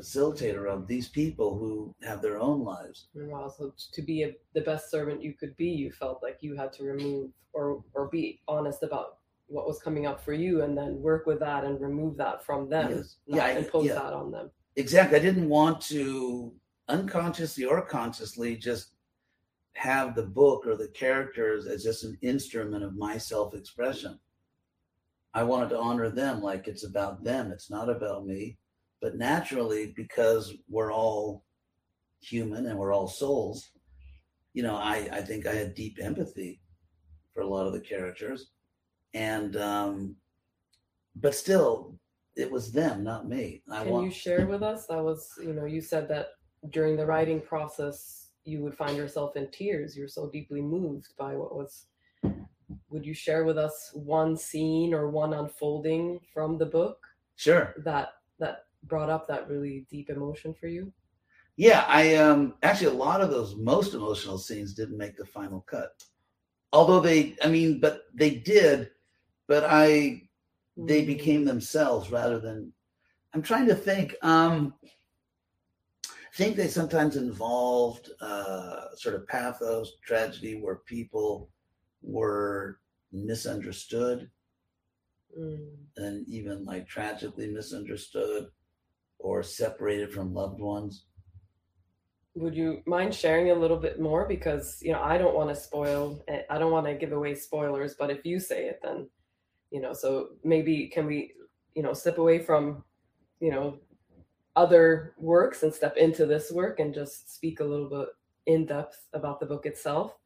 facilitator of these people who have their own lives. Wow, so to be a, the best servant you could be, you felt like you had to remove or or be honest about what was coming up for you and then work with that and remove that from them yes. yeah impose yeah. that on them. Exactly. I didn't want to unconsciously or consciously just have the book or the characters as just an instrument of my self-expression. I wanted to honor them like it's about them. It's not about me. But naturally because we're all human and we're all souls you know i i think i had deep empathy for a lot of the characters and um, but still, it was them, not me. I Can want... you share with us? That was, you know, you said that during the writing process, you would find yourself in tears. You're so deeply moved by what was. Would you share with us one scene or one unfolding from the book? Sure. That that brought up that really deep emotion for you. Yeah, I um actually a lot of those most emotional scenes didn't make the final cut. Although they, I mean, but they did but I they mm. became themselves rather than I'm trying to think. Um, I think they sometimes involved uh, sort of pathos, tragedy, where people were misunderstood mm. and even like tragically misunderstood or separated from loved ones. Would you mind sharing a little bit more? Because, you know, I don't want to spoil, I don't want to give away spoilers, but if you say it, then you know so maybe can we you know step away from you know other works and step into this work and just speak a little bit in depth about the book itself?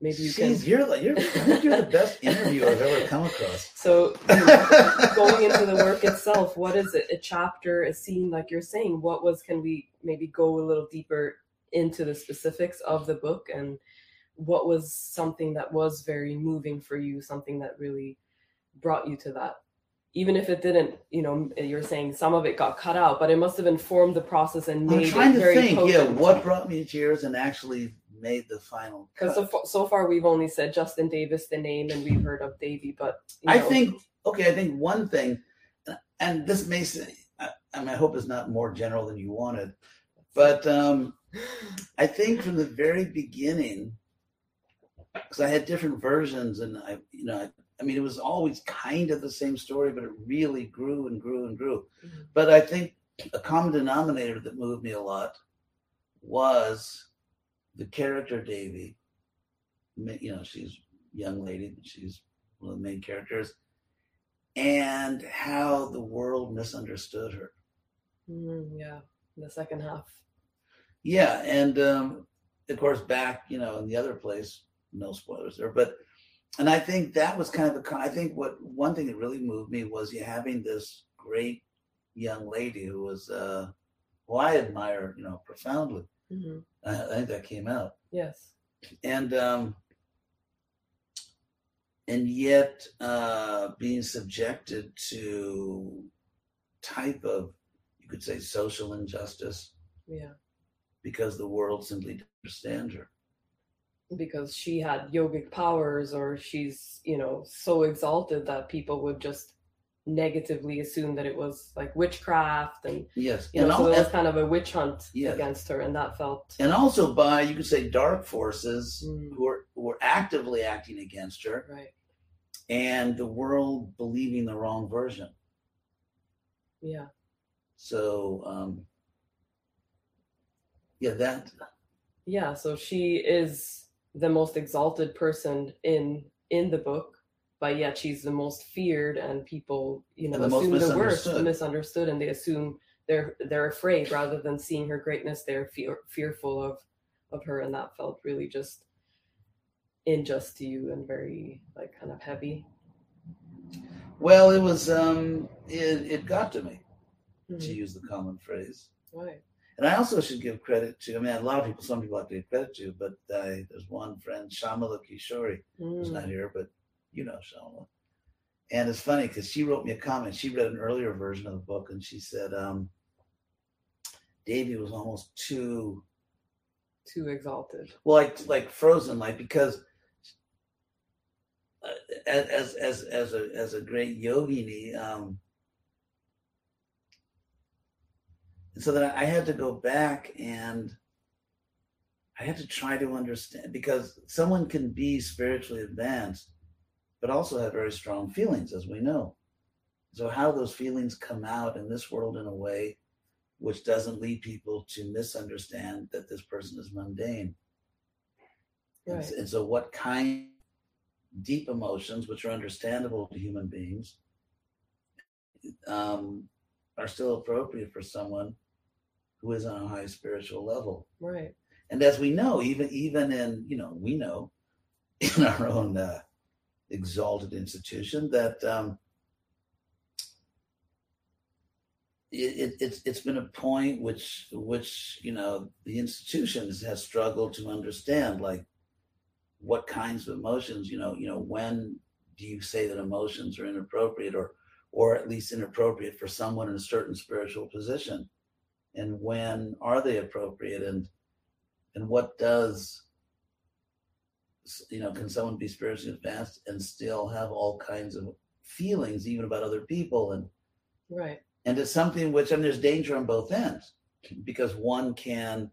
Maybe you Jeez, can you're like you're, you're the best interviewer i've ever come across. So you know, going into the work itself what is it a chapter a scene like you're saying what was can we maybe go a little deeper into the specifics of the book? And what was something that was very moving for you, something that really brought you to that even if it didn't, you know, you're saying some of it got cut out, but it must have informed the process and made I'm trying it to very think, yeah, what brought me to and actually made the final. Because so, so far we've only said Justin Davis, the name, and we've heard of Davy, but you I know, think okay. I think one thing, and this may say, I, I mean, I hope it's not more general than you wanted, but um, I think from the very beginning, because I had different versions, and I, you know, I, I mean, it was always kind of the same story, but it really grew and grew and grew. Mhm. But I think a common denominator that moved me a lot was the character Davy. You know, she's a young lady, but she's one of the main characters, and how the world misunderstood her. Mm, yeah, the second half. Yeah, and um, of course, back you know in the other place, no spoilers there, but and I think that was kind of a. con- I think what one thing that really moved me was you having this great young lady who was, uh, who I admire, you know, profoundly. hmm I, I think that came out, Yes. and um, and yet uh, being subjected to type of, you could say, social injustice Yeah. because the world simply didn't understand her. Because she had yogic powers, or she's, you know, so exalted that people would just negatively assume that it was like witchcraft and Yes, you know and, so there was kind of a witch hunt Yes. against her and that felt and also by you could say dark forces Mm. who are who are actively acting against her, right and the world believing the wrong version. yeah So, um, yeah, that yeah so she is the most exalted person in in the book but yet she's the most feared and people you know the assume the worst misunderstood. and they assume they're they're afraid rather than seeing her greatness they're fear, fearful of of her and that felt really just unjust to you and very like kind of heavy well, it was um, it it got to me to Mhm. use the common phrase. right And I also should give credit to, I mean, a lot of people, some people like to give credit to, but I, there's one friend, Shamala Kishori, who's Mm. not here, but you know Shamala. And it's funny because she wrote me a comment. She read an earlier version of the book and she said, um, Davy was almost too, too exalted well, like, like frozen, like, because uh, as, as, as a, as a great yogini, um, and so that I had to go back and I had to try to understand because someone can be spiritually advanced, but also have very strong feelings, as we know. So, how those feelings come out in this world in a way which doesn't lead people to misunderstand that this person is mundane? And, right and so, what kind deep emotions, which are understandable to human beings, um, are still appropriate for someone who is on a high spiritual level? right And as we know, even even in you know we know in our own uh, exalted institution that um, it, it, it's it's been a point which which you know the institutions have struggled to understand like what kinds of emotions you know you know when do you say that emotions are inappropriate or or at least inappropriate for someone in a certain spiritual position and when are they appropriate and and what does you know can someone be spiritually advanced and still have all kinds of feelings even about other people and right. and it's something which and there's danger on both ends because one can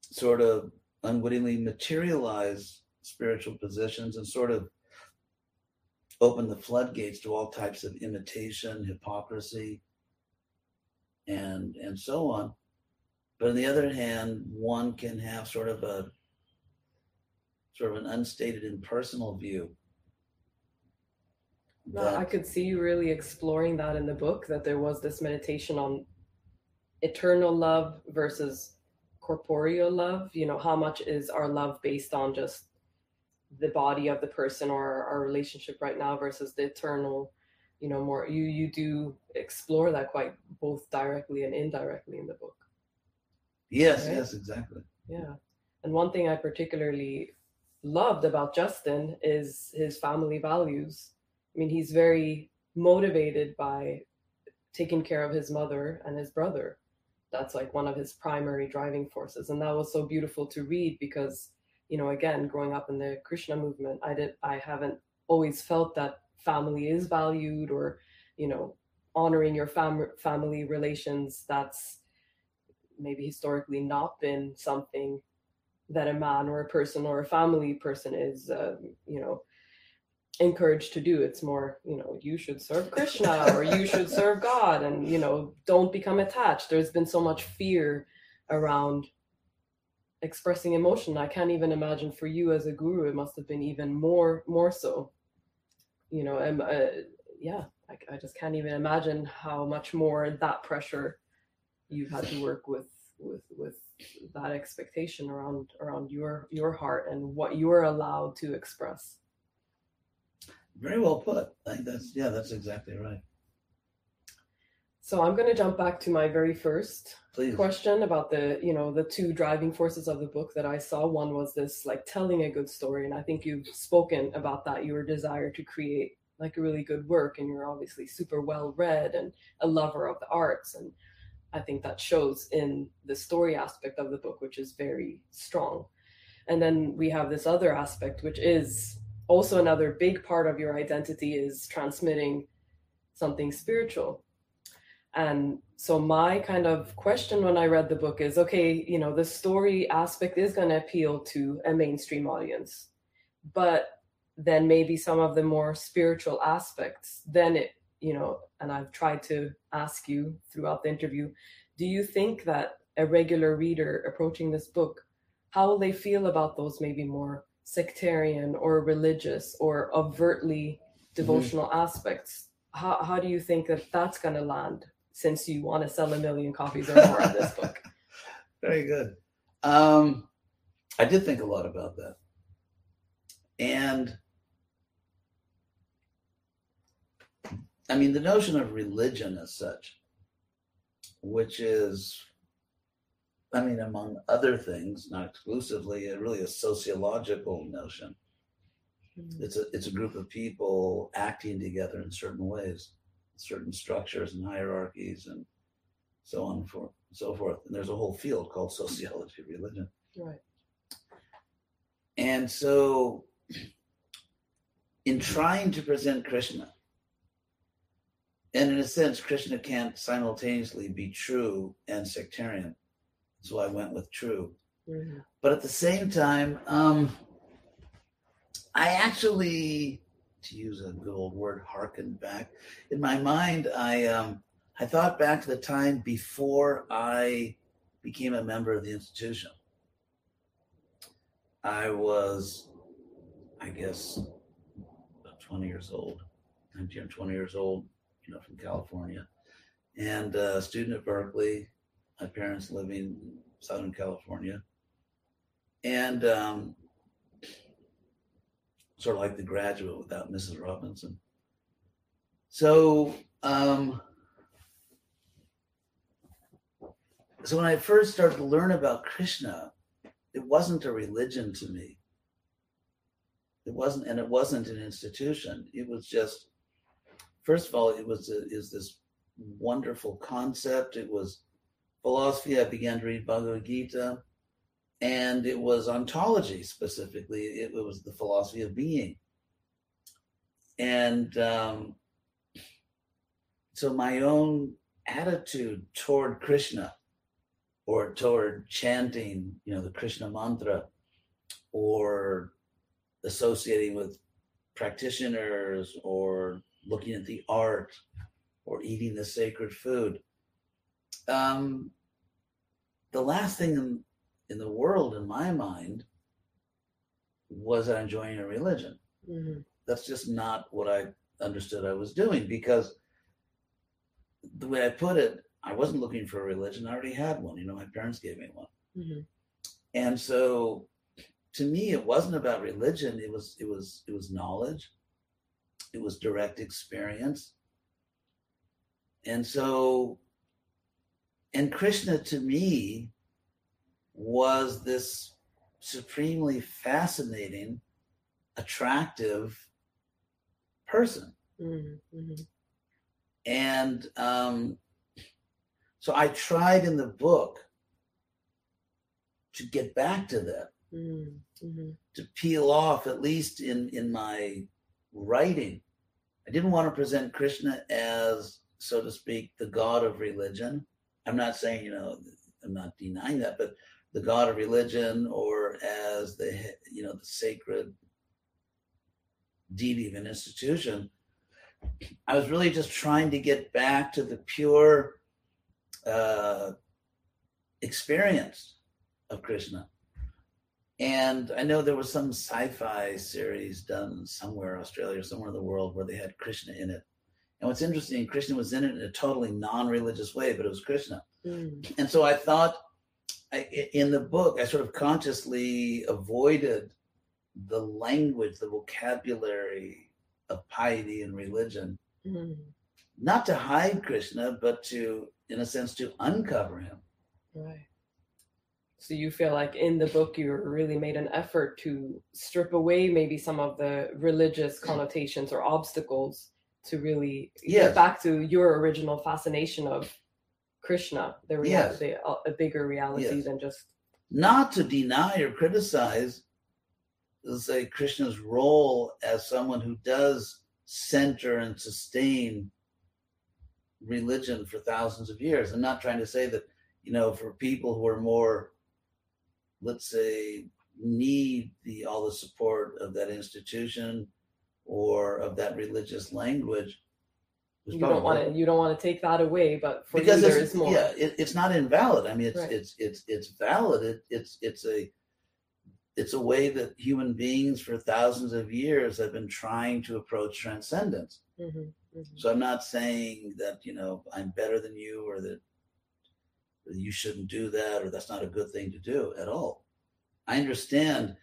sort of unwittingly materialize spiritual positions and sort of open the floodgates to all types of imitation hypocrisy and and so on but on the other hand one can have sort of a sort of an unstated impersonal view No, that- I could see you really exploring that in the book that there was this meditation on eternal love versus corporeal love. You know, how much is our love based on just the body of the person or our relationship right now versus the eternal, you know, more you you do explore that quite both directly and indirectly in the book. yes Right. yes exactly Yeah. And one thing I particularly loved about Justin is his family values. I mean, he's very motivated by taking care of his mother and his brother. That's like one of his primary driving forces. And that was so beautiful to read because, you know, again, growing up in the Krishna movement, I did I haven't always felt that family is valued or, you know, honoring your fam- family relations. That's maybe historically not been something that a man or a person or a family person is, um, you know, encouraged to do. It's more, you know, you should serve Krishna or you should serve God and, you know, don't become attached. There's been so much fear around expressing emotion. I can't even imagine for you as a guru, it must have been even more, more so. You know, and, uh, yeah, I, I just can't even imagine how much more that pressure you've had to work with, with, with that expectation around around your your heart and what you're allowed to express. Very well put. I think that's yeah that's exactly right so i'm going to jump back to my very first Please. question about the you know the two driving forces of the book that i saw one was this like telling a good story and i think you've spoken about that your desire to create like a really good work and you're obviously super well read and a lover of the arts and I think that shows in the story aspect of the book, which is very strong. And then we have this other aspect, which is also another big part of your identity is transmitting something spiritual. And so my kind of question when I read the book is okay, you know, the story aspect is going to appeal to a mainstream audience. But then maybe some of the more spiritual aspects, then it you know, and I've tried to ask you throughout the interview, do you think that a regular reader approaching this book, how will they feel about those maybe more sectarian or religious or overtly devotional mm-hmm. aspects? How, how do you think that that's going to land since you want to sell a million copies or more of this book? Very good. Um, I did think a lot about that. And I mean, the notion of religion as such, which is, I mean, among other things, not exclusively, a, really a sociological notion. Mm-hmm. It's a it's a group of people acting together in certain ways, certain structures and hierarchies, and so on and for so forth. And there's a whole field called sociology of religion. Right. And so, in trying to present Krishna and in a sense, Krishna can't simultaneously be true and sectarian. So I went with true. Mm-hmm. But at the same time, um, I actually, to use a good old word, harkened back. In my mind, I um, I thought back to the time before I became a member of the institution. I was, I guess, 20 years old, 19 or 20 years old you know, from California, and a student at Berkeley. My parents living in Southern California, and um, sort of like the graduate without Mrs. Robinson. So, um, so when I first started to learn about Krishna, it wasn't a religion to me. It wasn't, and it wasn't an institution. It was just first of all, it was a, is this wonderful concept. It was philosophy. I began to read Bhagavad Gita, and it was ontology specifically. It, was the philosophy of being, and um, so my own attitude toward Krishna, or toward chanting, you know, the Krishna mantra, or associating with practitioners or looking at the art or eating the sacred food. Um, the last thing in, the world, in my mind, was I enjoying a religion. Mm-hmm. That's just not what I understood I was doing because the way I put it, I wasn't looking for a religion. I already had one. You know, my parents gave me one. Mm-hmm. And so to me, it wasn't about religion. It was, it was, it was knowledge it was direct experience. And so, and Krishna to me was this supremely fascinating, attractive person. Mm-hmm. And um, so I tried in the book to get back to that, Mm-hmm. to peel off, at least in, in my writing. I didn't want to present Krishna as, so to speak, the god of religion. I'm not saying, you know, I'm not denying that, but the god of religion or as the, you know, the sacred deity of an institution. I was really just trying to get back to the pure uh, experience of Krishna. And I know there was some sci-fi series done somewhere, Australia, or somewhere in the world, where they had Krishna in it. And what's interesting, Krishna was in it in a totally non-religious way, but it was Krishna. Mm. And so I thought, I, in the book, I sort of consciously avoided the language, the vocabulary of piety and religion, Mm. not to hide Krishna, but to, in a sense, to uncover him. Right. So you feel like in the book you really made an effort to strip away maybe some of the religious connotations or obstacles to really Yes. get back to your original fascination of Krishna, the rea- Yes. uh, a bigger reality Yes. than just not to deny or criticize, let's say, Krishna's role as someone who does center and sustain religion for thousands of years. I'm not trying to say that, you know, for people who are more, let's say, need the all the support of that institution or of that religious language. You don't want to you don't want to take that away, but for because you there is more. yeah, it, it's not invalid. I mean, it's Right. it's it's it's valid. It, it's it's a it's a way that human beings for thousands of years have been trying to approach transcendence. Mhm, mhm. So I'm not saying that you know I'm better than you or that you shouldn't do that or that's not a good thing to do at all. I understand.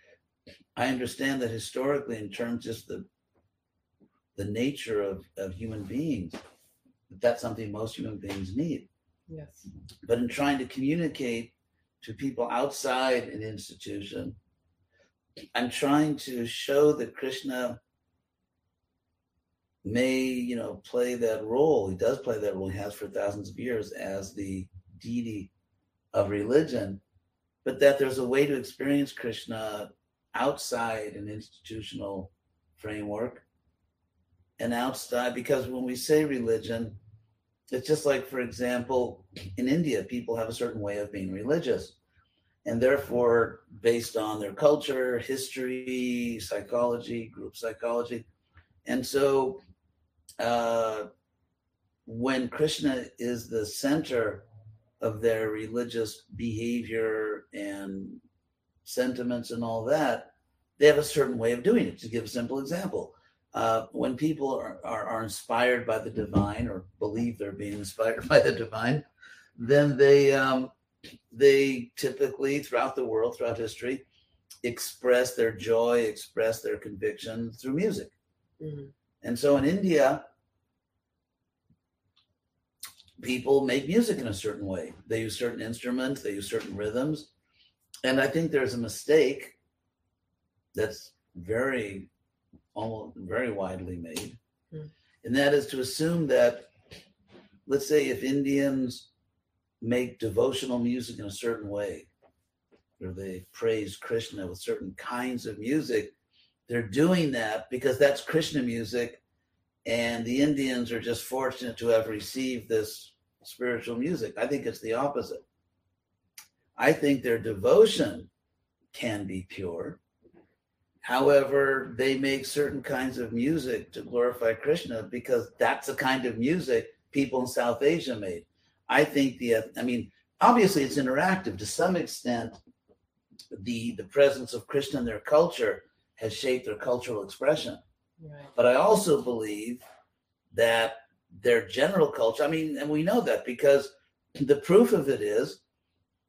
I understand that historically, in terms just the the nature of, of human beings, that that's something most human beings need Yes. but in trying to communicate to people outside an institution, I'm trying to show that Krishna may, you know, play that role. He does play that role. He has for thousands of years as the deity of religion, but that there's a way to experience Krishna outside an institutional framework and outside because when we say religion, it's just like, for example, in India, people have a certain way of being religious. And therefore, based on their culture, history, psychology, group psychology. And so, uh, when Krishna is the center of their religious behavior and sentiments and all that, they have a certain way of doing it. To give a simple example, uh, when people are, are, are inspired by the divine or believe they're being inspired by the divine, then they um, they typically throughout the world, throughout history, express their joy, express their conviction through music. Mhm. And so in India, people make music in a certain way. They use certain instruments, they use certain rhythms. And I think there's a mistake that's very almost very widely made. Hmm. And that is to assume that let's say if Indians make devotional music in a certain way, or they praise Krishna with certain kinds of music, they're doing that because that's Krishna music, and the Indians are just fortunate to have received this spiritual music. I think it's the opposite. I think their devotion can be pure. However, they make certain kinds of music to glorify Krishna because that's the kind of music people in South Asia made. I think the, I mean, obviously it's interactive to some extent. The the presence of Krishna in their culture has shaped their cultural expression. Right. But I also believe that their general culture, I mean, and we know that because the proof of it is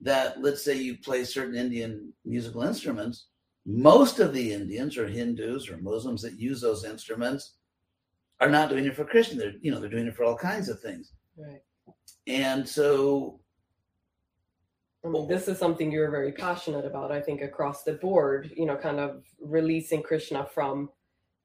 that let's say you play certain Indian musical instruments, most of the Indians or Hindus or Muslims that use those instruments are not doing it for Krishna. They're, you know, they're doing it for all kinds of things. Right. And so I mean, this is something you're very passionate about, I think, across the board, you know, kind of releasing Krishna from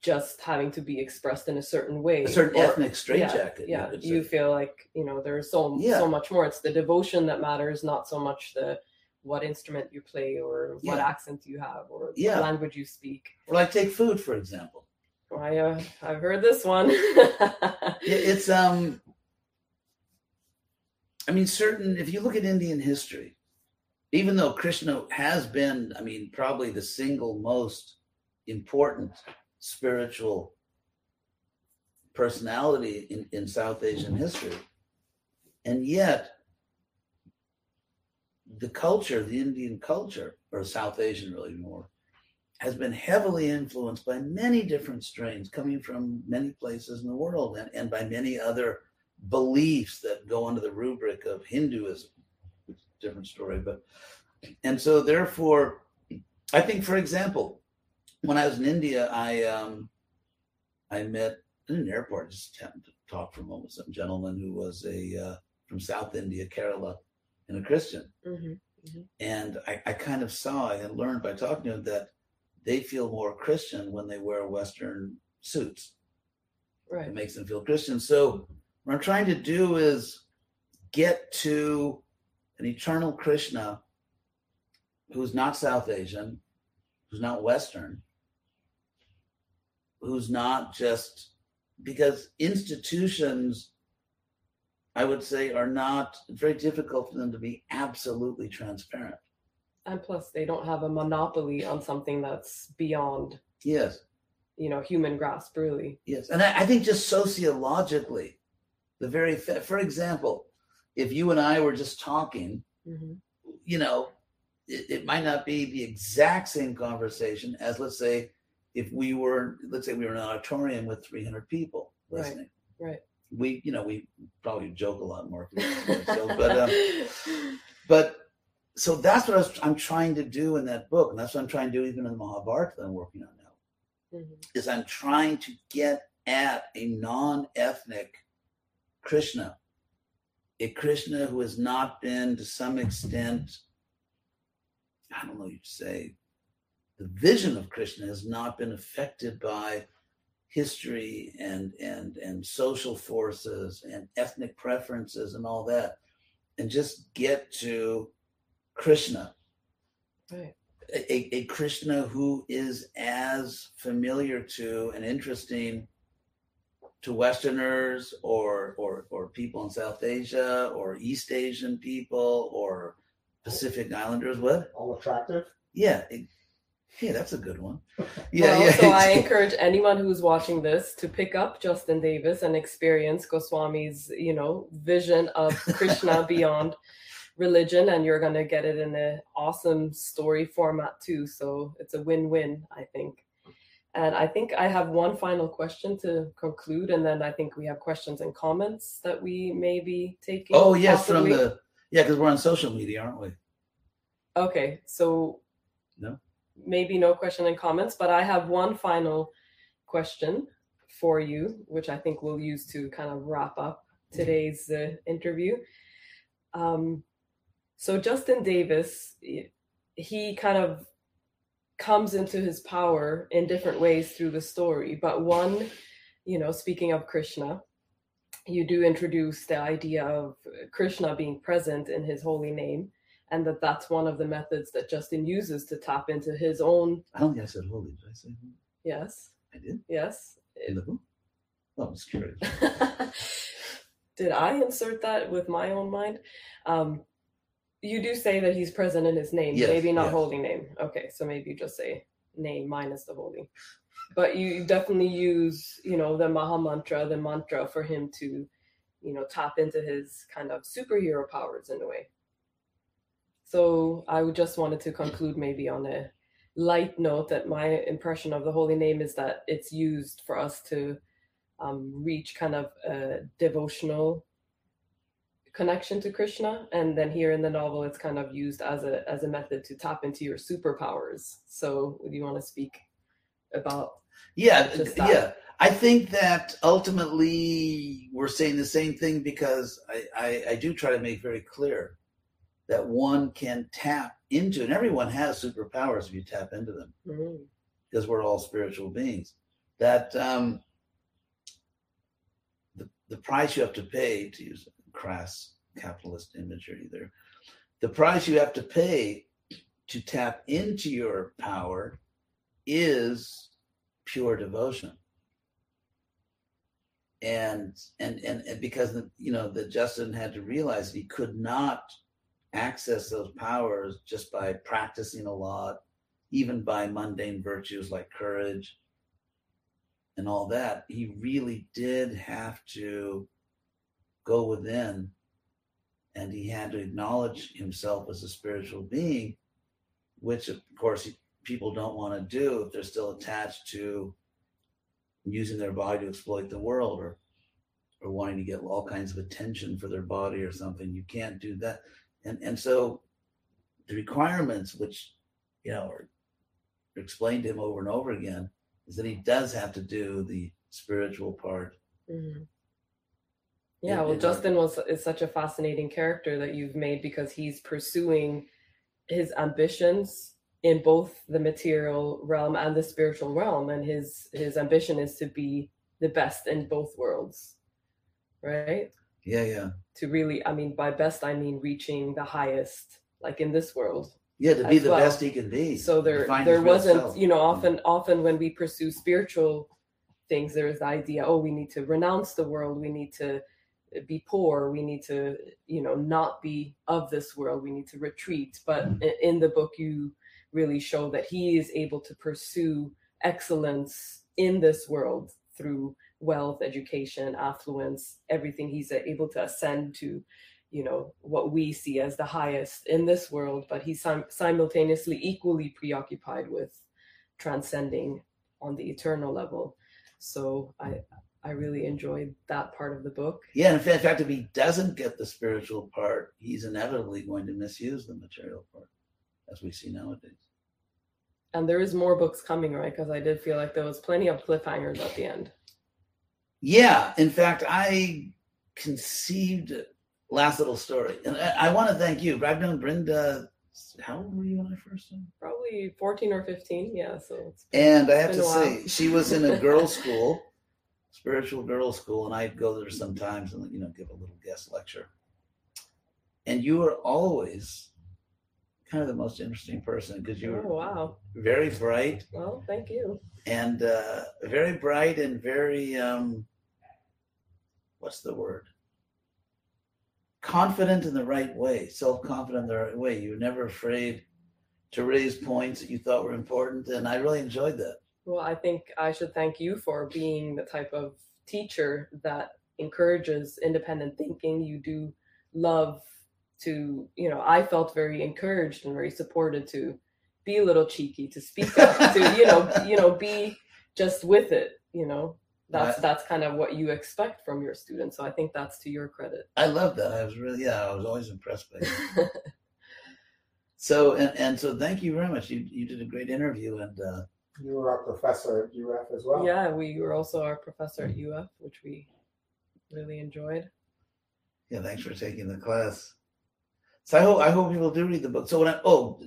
just having to be expressed in a certain way. A certain or- ethnic straitjacket. yeah, could you feel like you know there's so Yeah. so much more. It's the devotion that matters, not so much the what instrument you play or what accent you have or Yeah. what language you speak. Or like take food, for example. I uh, I've heard this one. It's um I mean certain if you look at Indian history, even though Krishna has been, I mean, probably the single most important spiritual personality in, in South Asian history, and yet the culture, the Indian culture, or South Asian really more, has been heavily influenced by many different strains coming from many places in the world and, and by many other beliefs that go under the rubric of Hinduism. It's a different story, but and so therefore, I think, for example, when I was in India, I um, I met in an airport, just happened to talk for a moment with some gentleman who was a uh, from South India, Kerala, and a Christian. Mhm. And I, I kind of saw and learned by talking to them that they feel more Christian when they wear Western suits. Right. It makes them feel Christian. So what I'm trying to do is get to an eternal Krishna who's not South Asian, who's not Western, who's not just because institutions, I would say, are not it's very difficult for them to be absolutely transparent. And plus, they don't have a monopoly on something that's beyond Yes. you know human grasp, really. Yes, and I, I think just sociologically, the very fa- for example, if you and I were just talking, hmm you know, it, it might not be the exact same conversation as let's say if we were let's say we were in an auditorium with 300 people Right, listening. right. We you know we probably joke a lot more, if we were so, but um, but so that's what I was, I'm trying to do in that book, and that's what I'm trying to do even in the Mahabharata that I'm working on now. Mhm. is I'm trying to get at a non-ethnic Krishna, a Krishna who has not been to some extent, I don't know you'd say, the vision of Krishna has not been affected by history and and and social forces and ethnic preferences and all that, and just get to Krishna Right. a, a Krishna who is as familiar to and interesting to Westerners or or or people in South Asia or East Asian people or Pacific Islanders. What? all attractive. Yeah. it- yeah, that's a good one. Yeah, well, yeah. so I encourage anyone who's watching this to pick up Justin Davis and experience Goswami's, you know, vision of Krishna beyond religion, and you're gonna get it in an awesome story format too. So it's a win-win, I think. And I think I have one final question to conclude, and then I think we have questions and comments that we may be taking. oh yes, from the yeah, because we're on social media, aren't we? Okay, so No? Maybe no question and comments, but I have one final question for you, which I think we'll use to kind of wrap up today's uh, interview. Um, so Justin Davis, he- he kind of comes into his power in different ways through the story, but one, you know, speaking of Krishna, you do introduce the idea of Krishna being present in his holy name and that that's one of the methods that Justin uses to tap into his own I don't think I said holy. Did I say holy? yes I did. yes In the book? Oh, I'm just curious. did I insert that with my own mind um you do say that he's present in his name Yes, maybe not yes. holy name okay so maybe you just say name minus the holy but you definitely use you know the maha mantra the mantra for him to you know tap into his kind of superhero powers in a way so i just wanted to conclude maybe on a light note that my impression of the holy name is that it's used for us to um, reach kind of a devotional connection to krishna. And then here in the novel it's kind of used as a as a method to tap into your superpowers. So do you want to speak about Yeah, yeah. I think that ultimately we're saying the same thing because I, I, I do try to make very clear that one can tap into, and everyone has superpowers if you tap into them, Mhm. because we're all spiritual beings. That um, the the price you have to pay to use crass capitalist imagery there, the price you have to pay to tap into your power is pure devotion and and and, and because you know that justin had to realize he could not access those powers just by practicing a lot even by mundane virtues like courage and all that he really did have to go within and he had to acknowledge himself as a spiritual being which of course people don't want to do if they're still attached to using their body to exploit the world or or wanting to get all kinds of attention for their body or something. You can't do that and and so the requirements which you know are explained to him over and over again is that he does have to do the spiritual part Mhm. Yeah, in- well, in Justin was is such a fascinating character that you've made because he's pursuing his ambitions in both the material realm and the spiritual realm, and his his ambition is to be the best in both worlds, right? Yeah yeah To really, I mean, by best I mean reaching the highest, like in this world, yeah to be the well. best he can be so there there wasn't self. you know often often when we pursue spiritual things there's the idea oh we need to renounce the world we need to be poor we need to you know not be of this world we need to retreat but Mm-hmm. in the book you really show that he is able to pursue excellence in this world through wealth education affluence everything he's able to ascend to you know what we see as the highest in this world but he's sim- simultaneously equally preoccupied with transcending on the eternal level. So i i really enjoyed that part of the book. Yeah in fact, in fact if he doesn't get the spiritual part he's inevitably going to misuse the material part as we see nowadays. And there is more books coming right? Because i did feel like there was plenty of cliffhangers at the end Yeah, in fact, I conceived last little story, and I, I want to thank you. I've known Vrinda. How old were you when I first saw? probably 14 or 15 yeah so And I have to say, she was in a girls' school, spiritual girls' school, and I'd go there sometimes and you know give a little guest lecture. And you were always kind of the most interesting person because you oh were wow very bright well thank you and uh, very bright and very um, what's the word confident in the right way self-confident in the right way you were never afraid to raise points that you thought were important and i really enjoyed that Well, I think I should thank you for being the type of teacher that encourages independent thinking. You do love to, you know, I felt very encouraged and very supported to be a little cheeky, to speak up, to, you know, you know, be just with it, you know. That's I- that's kind of what you expect from your students. So I think that's to your credit. i love that i was really yeah i was always impressed by you so and, and so thank you very much you, you did a great interview and uh, You were our professor at UF as well. yeah, we were also our professor at UF, which we really enjoyed. yeah thanks for taking the class so i hope i hope people do read the book so when i oh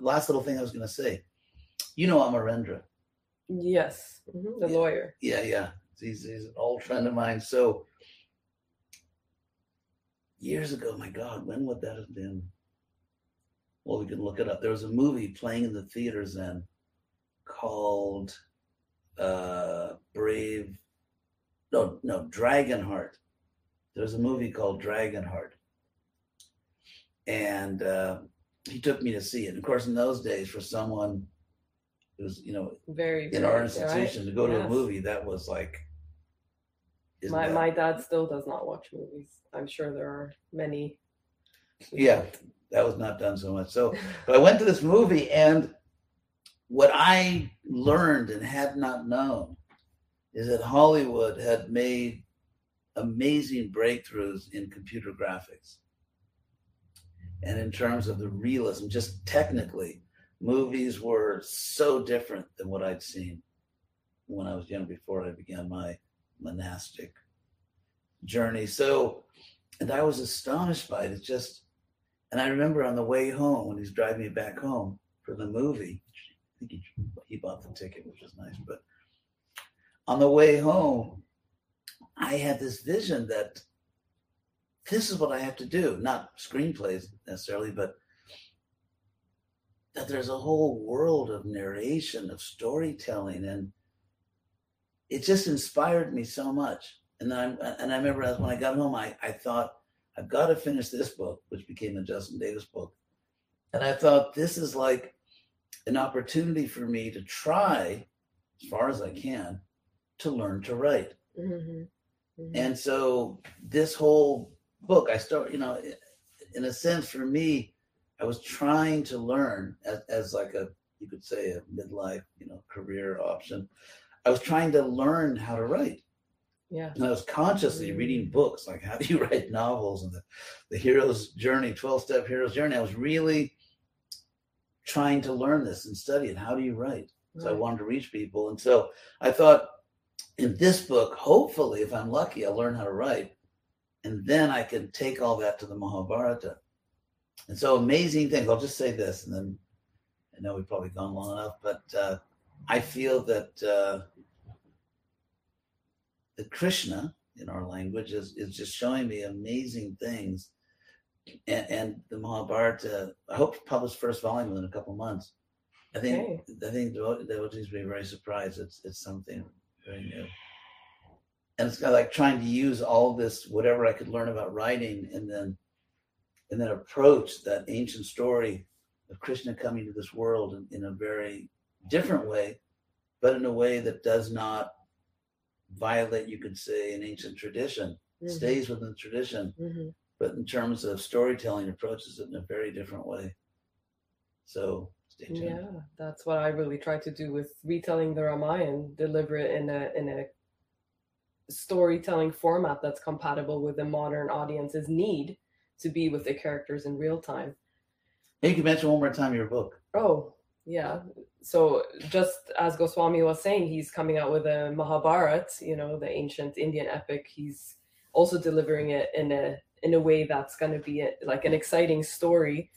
last little thing i was going to say you know I'm amarendra Yes, mhm, the Yeah. lawyer. Yeah, yeah. He's, he's an old friend of mine. So years ago, my God, when would that have been? Well, we can look it up. There was a movie playing in the theaters then called uh Brave no, no, Dragonheart. There was a movie called Dragonheart. And uh, he took me to see it. Of course, in those days, for someone who's, you know, Very in our institution right? to go to a movie that was like isn't My that- my dad still does not watch movies. I'm sure there are many. yeah that was not done so much so but i went to this movie and what i learned and had not known is that hollywood had made amazing breakthroughs in computer graphics and in terms of the realism just technically movies were so different than what i'd seen when i was young before i began my monastic journey so and i was astonished by it it's just And I remember on the way home when he's driving me back home for the movie, I think he, he bought the ticket, which was nice. But on the way home, I had this vision that this is what I have to do. Not screenplays necessarily, but that there's a whole world of narration, of storytelling, and it just inspired me so much. And I and I remember when I got home, I, I thought, I've got to finish this book, which became the Justin Davis book. And I thought this is like an opportunity for me to try, as far as I can, to learn to write. Mm-hmm. Mm-hmm. And so this whole book, I start, you know, in a sense, for me, I was trying to learn as, as like a, you could say, a midlife, you know, career option. I was trying to learn how to write. Yeah. And I was consciously mm-hmm. reading books like how do you write novels and the, the hero's journey, 12 step hero's journey. I was really trying to learn this and study it. How do you write? So right. I wanted to reach people. And so I thought in this book, hopefully, if I'm lucky, I'll learn how to write. And then I can take all that to the Mahabharata. And so amazing things. I'll just say this, and then I know we've probably gone long enough, but uh, I feel that uh, the Krishna in our language is, is just showing me amazing things. And, and the Mahabharata, I hope to publish first volume within a couple months. I think okay. I think devotees will be very surprised. It's it's something very new. And it's kind of like trying to use all this, whatever I could learn about writing, and then and then approach that ancient story of Krishna coming to this world in, in a very different way, but in a way that does not violate, you could say, an ancient tradition. Mm-hmm. Stays within tradition, mm-hmm. but in terms of storytelling, approaches it in a very different way. So stay tuned. yeah, that's what I really try to do with retelling the Ramayana, deliver it in a in a storytelling format that's compatible with the modern audience's need to be with the characters in real time. Hey, you can mention one more time your book. Oh, yeah. So just as Goswami was saying, he's coming out with a Mahabharat, you know, the ancient Indian epic. He's also delivering it in a in a way that's going to be a, like an exciting story,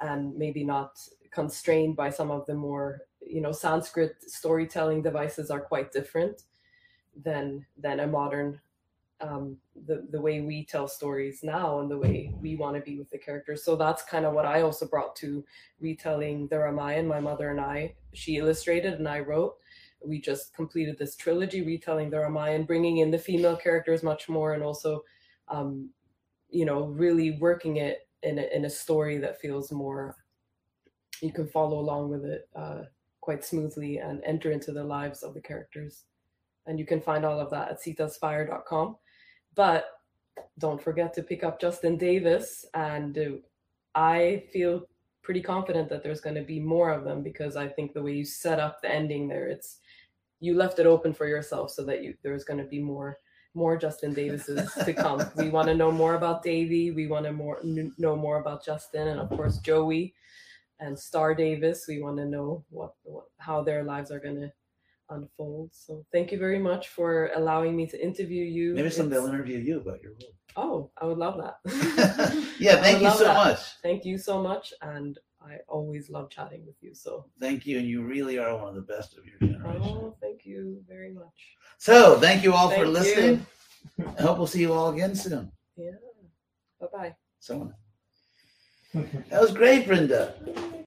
and maybe not constrained by some of the more you know Sanskrit storytelling devices are quite different than than a modern um, the the way we tell stories now and the way we want to be with the characters. So that's kind of what I also brought to retelling the Ramayana. My mother and I, she illustrated and I wrote. We just completed this trilogy retelling the Ramayana, bringing in the female characters much more, and also, um, you know, really working it in a, in a story that feels more. You can follow along with it uh, quite smoothly and enter into the lives of the characters. And you can find all of that at sitasfire.com but don't forget to pick up Justin Davis. And uh, I feel pretty confident that there's going to be more of them because I think the way you set up the ending there, it's you left it open for yourself so that you there's going to be more more Justin Davises to come. We want to know more about Davy. We want to more know more about Justin, and of course Joey and Star Davis. We want to know what, what how their lives are going to unfold. So thank you very much for allowing me to interview you. Maybe someday I'll interview you about your role. Oh, I would love that. yeah, thank you so that. much. Thank you so much. And I always love chatting with you. So thank you. And you really are one of the best of your generation. Oh, thank you very much. So thank you all thank for listening. You. I hope we'll see you all again soon. Yeah. Bye bye. Someone. that was great, Vrinda.